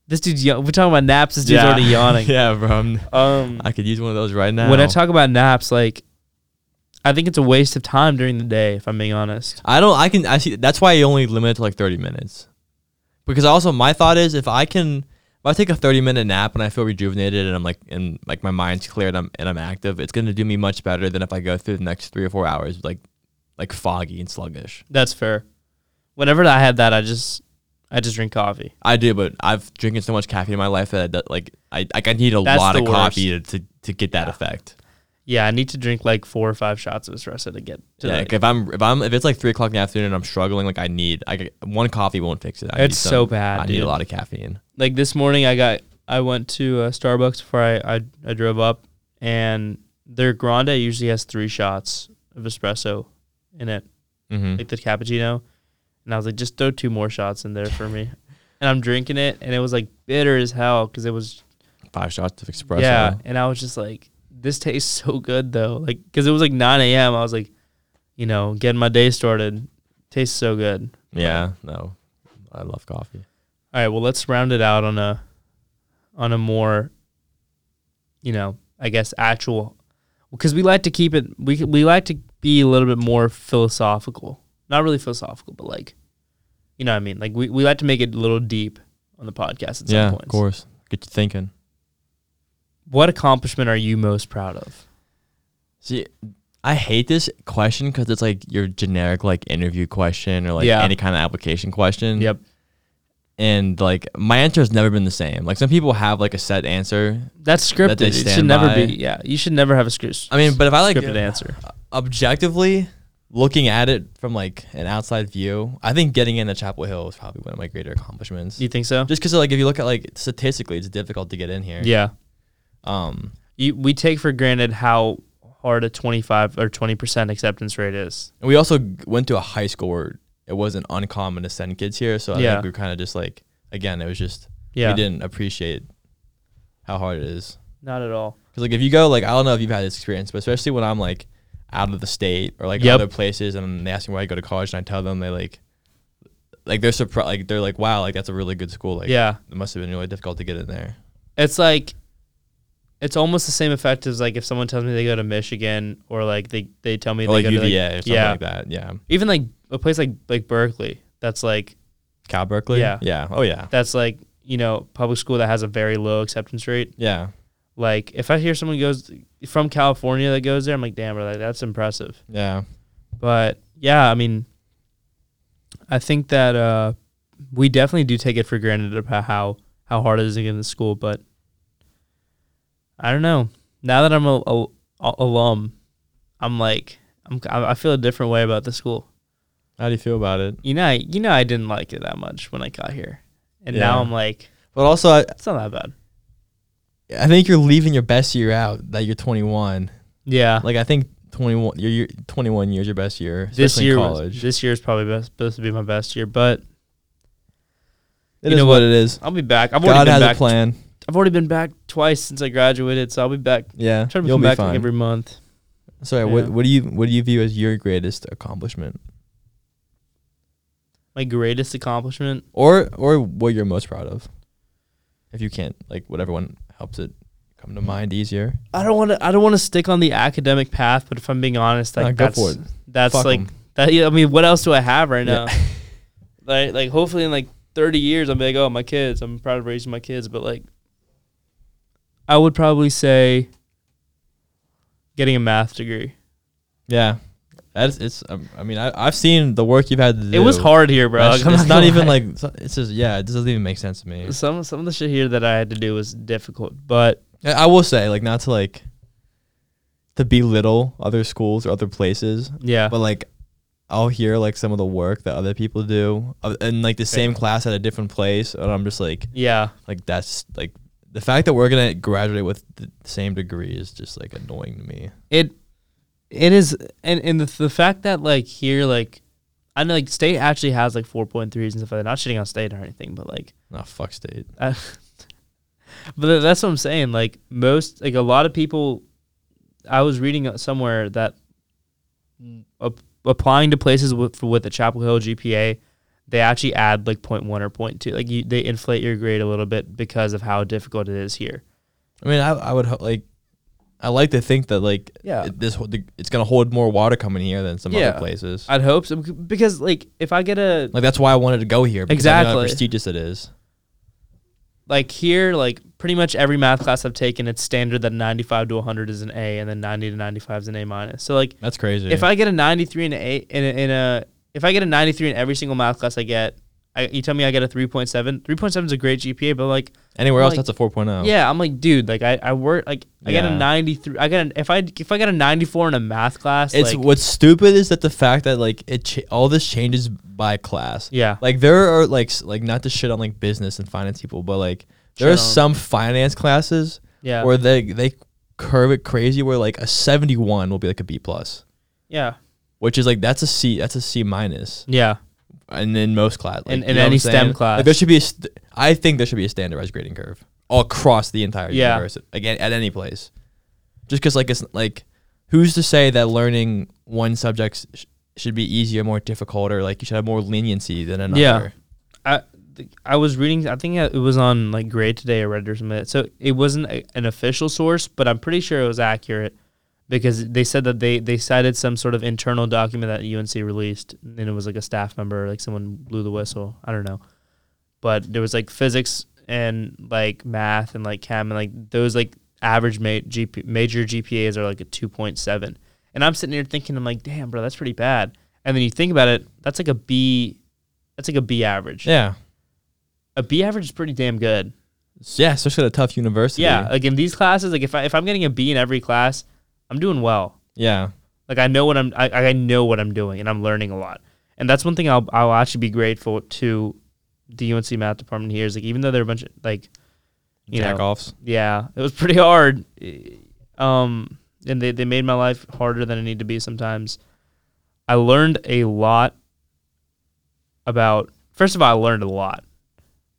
this dude's we're talking about naps. This dude's already yawning. yeah, bro. I'm- Um, I could use one of those right now. when I talk about naps, like, I think it's a waste of time during the day. If I'm being honest. I don't. I can. I see. That's why I only limit it to like thirty minutes. Because also my thought is if I can, if I take a thirty minute nap and I feel rejuvenated and I'm like and like my mind's clear and I'm and I'm active, it's gonna do me much better than if I go through the next three or four hours like like foggy and sluggish. That's fair. Whenever I have that, I just I just drink coffee. I do, but I've drinking so much caffeine in my life that I, like I like I need a That's lot of worst. coffee to, to to get that Yeah. effect. Yeah, I need to drink like four or five shots of espresso to get to Yeah, that. like if I'm if I'm if it's like three o'clock in the afternoon and I'm struggling, like I need I one coffee won't fix it. I It's need so bad, I need a lot of caffeine. like this morning I got I went to uh, Starbucks before I, I I drove up and their grande usually has three shots of espresso in it Mm-hmm. like the cappuccino and I was like just throw two more shots in there for me and I'm drinking it and it was like bitter as hell because it was Five shots of espresso. yeah and I was just like this tastes so good though like because it was like 9 a.m. I was like you know getting my day started tastes so good Yeah, no, I love coffee. All right, well, let's round it out on a on a more you know, I guess actual because we like to keep it we we like to be a little bit more philosophical. Not really philosophical, but like you know what I mean? Like we, we like to make it a little deep on the podcast at some yeah, points. of course. Get you thinking. What accomplishment are you most proud of? See, I hate this question because it's like your generic like interview question or like Yeah. any kind of application question. Yep. And like my answer has never been the same. Like some people have like a set answer. That's scripted. they it should never by. be yeah. You should never have a script I mean, but if I like scripted answer. objectively looking at it from like an outside view, I think getting into Chapel Hill is probably one of my greater accomplishments. You think so? Just because like if you look at like statistically, it's difficult to get in here. Yeah. Um. You, we take for granted how hard a 25 or 20% acceptance rate is. And we also went to a high school where it wasn't uncommon to send kids here. So I Yeah. think we were kind of just like, again, it was just, Yeah. we didn't appreciate how hard it is. Not at all. Because, like, if you go, like, I don't know if you've had this experience, but especially when I'm, like, out of the state or, like, Yep. other places and they ask me where I go to college and I tell them, they, like, like, they're surprised, like, they're like, wow, like, that's a really good school. Like, yeah. it must have been really difficult to get in there. It's like it's almost the same effect as like if someone tells me they go to Michigan or like they, they tell me Or, they like, go UVA to or something yeah. like that. Yeah. even like a place like like Berkeley that's like Cal Berkeley? Yeah. Yeah. Oh, yeah. that's like you know public school that has a very low acceptance rate. Yeah. Like if I hear someone goes from California that goes there, I'm like, damn, bro, like, that's impressive. Yeah. But yeah, I mean, I think that uh, we definitely do take it for granted about how how hard it is to get into school. But I don't know. Now that I'm a, a, a alum, I'm like I'm I feel a different way about the school. How do you feel about it? You know, I, you know, I didn't like it that much when I got here, and now I'm like, But also, I, it's not that bad. I think you're leaving your best year out. That you're 21. Yeah, Like I think 21. Your year, 21 years your best year. this year, was- college. this year is probably best, supposed to be my best year, but It you is know what what? it is. I'll be back. I've God already been has back. a plan. I've already been back twice since I graduated, so I'll be back. Yeah, Try to you'll come be back fine. every month. Sorry, Yeah. what what do you what do you view as your greatest accomplishment, My greatest accomplishment. or or what you're most proud of? If you can't, like, whatever one helps it come to mind easier. I don't want to. I don't want to stick on the academic path, but if I'm being honest, like Nah, that's that's Fuck like 'em. that. Yeah, I mean, what else do I have right Yeah. now? like, like hopefully in like 30 years, I'm like, oh, my kids. I'm proud of raising my kids, but like, I would probably say getting a math degree. Yeah, that's it's. Um, I mean, I I've seen the work you've had to do. It was hard here, bro. That's- Like, I'm it's not gonna even lie. like it's just yeah. It doesn't even make sense to me. some some of the shit here that I had to do was difficult, but I I will say like not to like to belittle other schools or other places, yeah, but like I'll hear like some of the work that other people do uh, in like the same class at a different place, and I'm just like yeah. like that's like the fact that we're gonna graduate with the same degree is just like annoying to me. It it is, and and the, the fact that like here, like I know like state actually has like four point threes and stuff like that. Not shitting on state or anything, but like, Nah, fuck state. I, but that's what I'm saying. Like most, like a lot of people, I was reading somewhere that mm, ap- applying to places with with a Chapel Hill GPA, they actually add like 0.1 or 0.2. Like you, they inflate your grade a little bit because of how difficult it is here. I mean, I I would ho- like. I like to think that like Yeah. it- this it's gonna hold more water coming here than some Yeah. other places. I'd hope so because like if I get a like that's why I wanted to go here. Know how Exactly. prestigious it is. like here, like pretty much every math class I've taken, it's standard that 95 to 100 is an A, and then 90 to 95 is an A minus. So like, That's crazy. if I get a 93 and A- in a, in a if I get a 93 in every single math class I get, I, you tell me I get a 3.7. 3.7 is a great GPA, but like, Anywhere else, like- that's a 4.0. yeah, I'm like, dude, like I I work like I get a 93. I get an, if I if I get a 94 in a math class, It's like, what's stupid is that the fact that like it cha- all this changes by class. yeah, Like there are like like not to shit on like business and finance people, but like there Shit are on- some finance classes yeah, where they they curve it crazy where like a 71 will be like a B plus, yeah, which is like that's a C that's a C minus. yeah. And in most class, like, In- in any STEM class. like there should be a st- I think there should be a standardized grading curve all across the entire Yeah. university, again at any place. Just because like it's like who's to say that learning one subject sh- should be easier, more difficult, or like you should have more leniency than another? Yeah. I I was reading. I think uh, it was on like Grade Today or Reddit or something. So it wasn't a, an official source, but I'm pretty sure it was accurate because they said that they they cited some sort of internal document that UNC released, and it was like a staff member, like someone blew the whistle. I don't know, but there was like physics and like math and like chem and like those like average ma- GP- major GPAs are like a 2.7, and I'm sitting here thinking, I'm like, damn, bro, that's pretty bad. And then you think about it, that's like a B. That's like a B average. Yeah. A B average is pretty damn good. Yeah, especially at a tough university. Yeah, like in these classes, like if I if I'm getting a B in every class, I'm doing well. Yeah. Like I know what I'm I, I know what I'm doing and I'm learning a lot. And that's one thing I'll I'll actually be grateful to the UNC math department here is like even though they're a bunch of like you Jack know, offs. yeah, it was pretty hard. Um and they, they made my life harder than it need to be sometimes. I learned a lot about first of all, I learned a lot.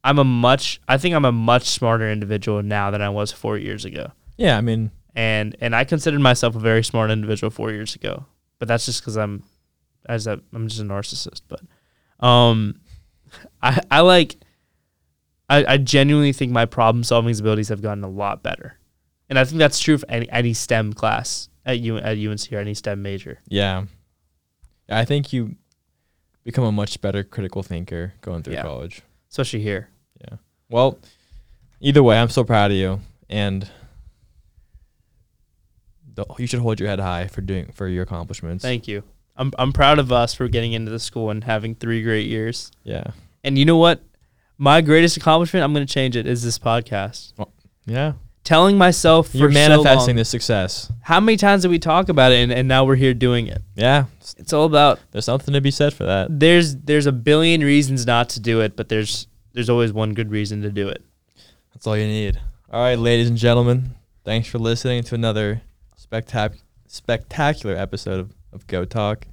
I'm a much I think I'm a much smarter individual now than I was four years ago. Yeah, I mean, And and I considered myself a very smart individual four years ago. But that's just because I'm as a I'm just a narcissist. But um I I like I, I genuinely think my problem solving abilities have gotten a lot better. And I think that's true for any any STEM class at U at UNC or any STEM major. yeah. I think you become a much better critical thinker going through Yeah. college. Especially here. Yeah. Well, either way, I'm so proud of you, and you should hold your head high for doing for your accomplishments. Thank you. I'm I'm proud of us for getting into the school and having three great years. yeah, And you know what? My greatest accomplishment, I'm gonna change it, is this podcast. yeah, telling myself for You're so manifesting long- this success. How many times did we talk about it, and, and now we're here doing it? Yeah, It's all about there's something to be said for that. there's there's a billion reasons not to do it, but there's there's always one good reason to do it. That's all you need. All right, ladies and gentlemen, thanks for listening to another spectac- spectacular episode of, of Go Talk.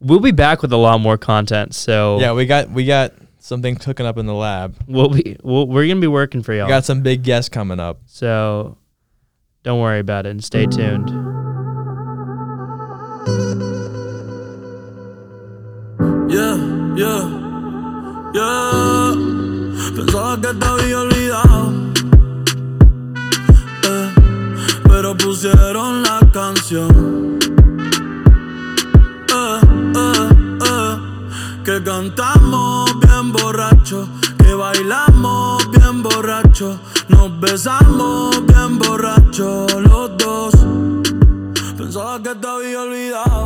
We'll be back with a lot more content, so Yeah, we got we got something cooking up in the lab. we'll be we'll, we're gonna be working for y'all. We got some big guests coming up. so don't worry about it and stay tuned. Yeah, yeah, yeah. Pensaba que te había olvidado. Pusieron la canción. Eh, eh, eh, que cantamos bien borracho. Que bailamos bien borracho. Nos besamos bien borracho los dos. Pensaba que te había olvidado.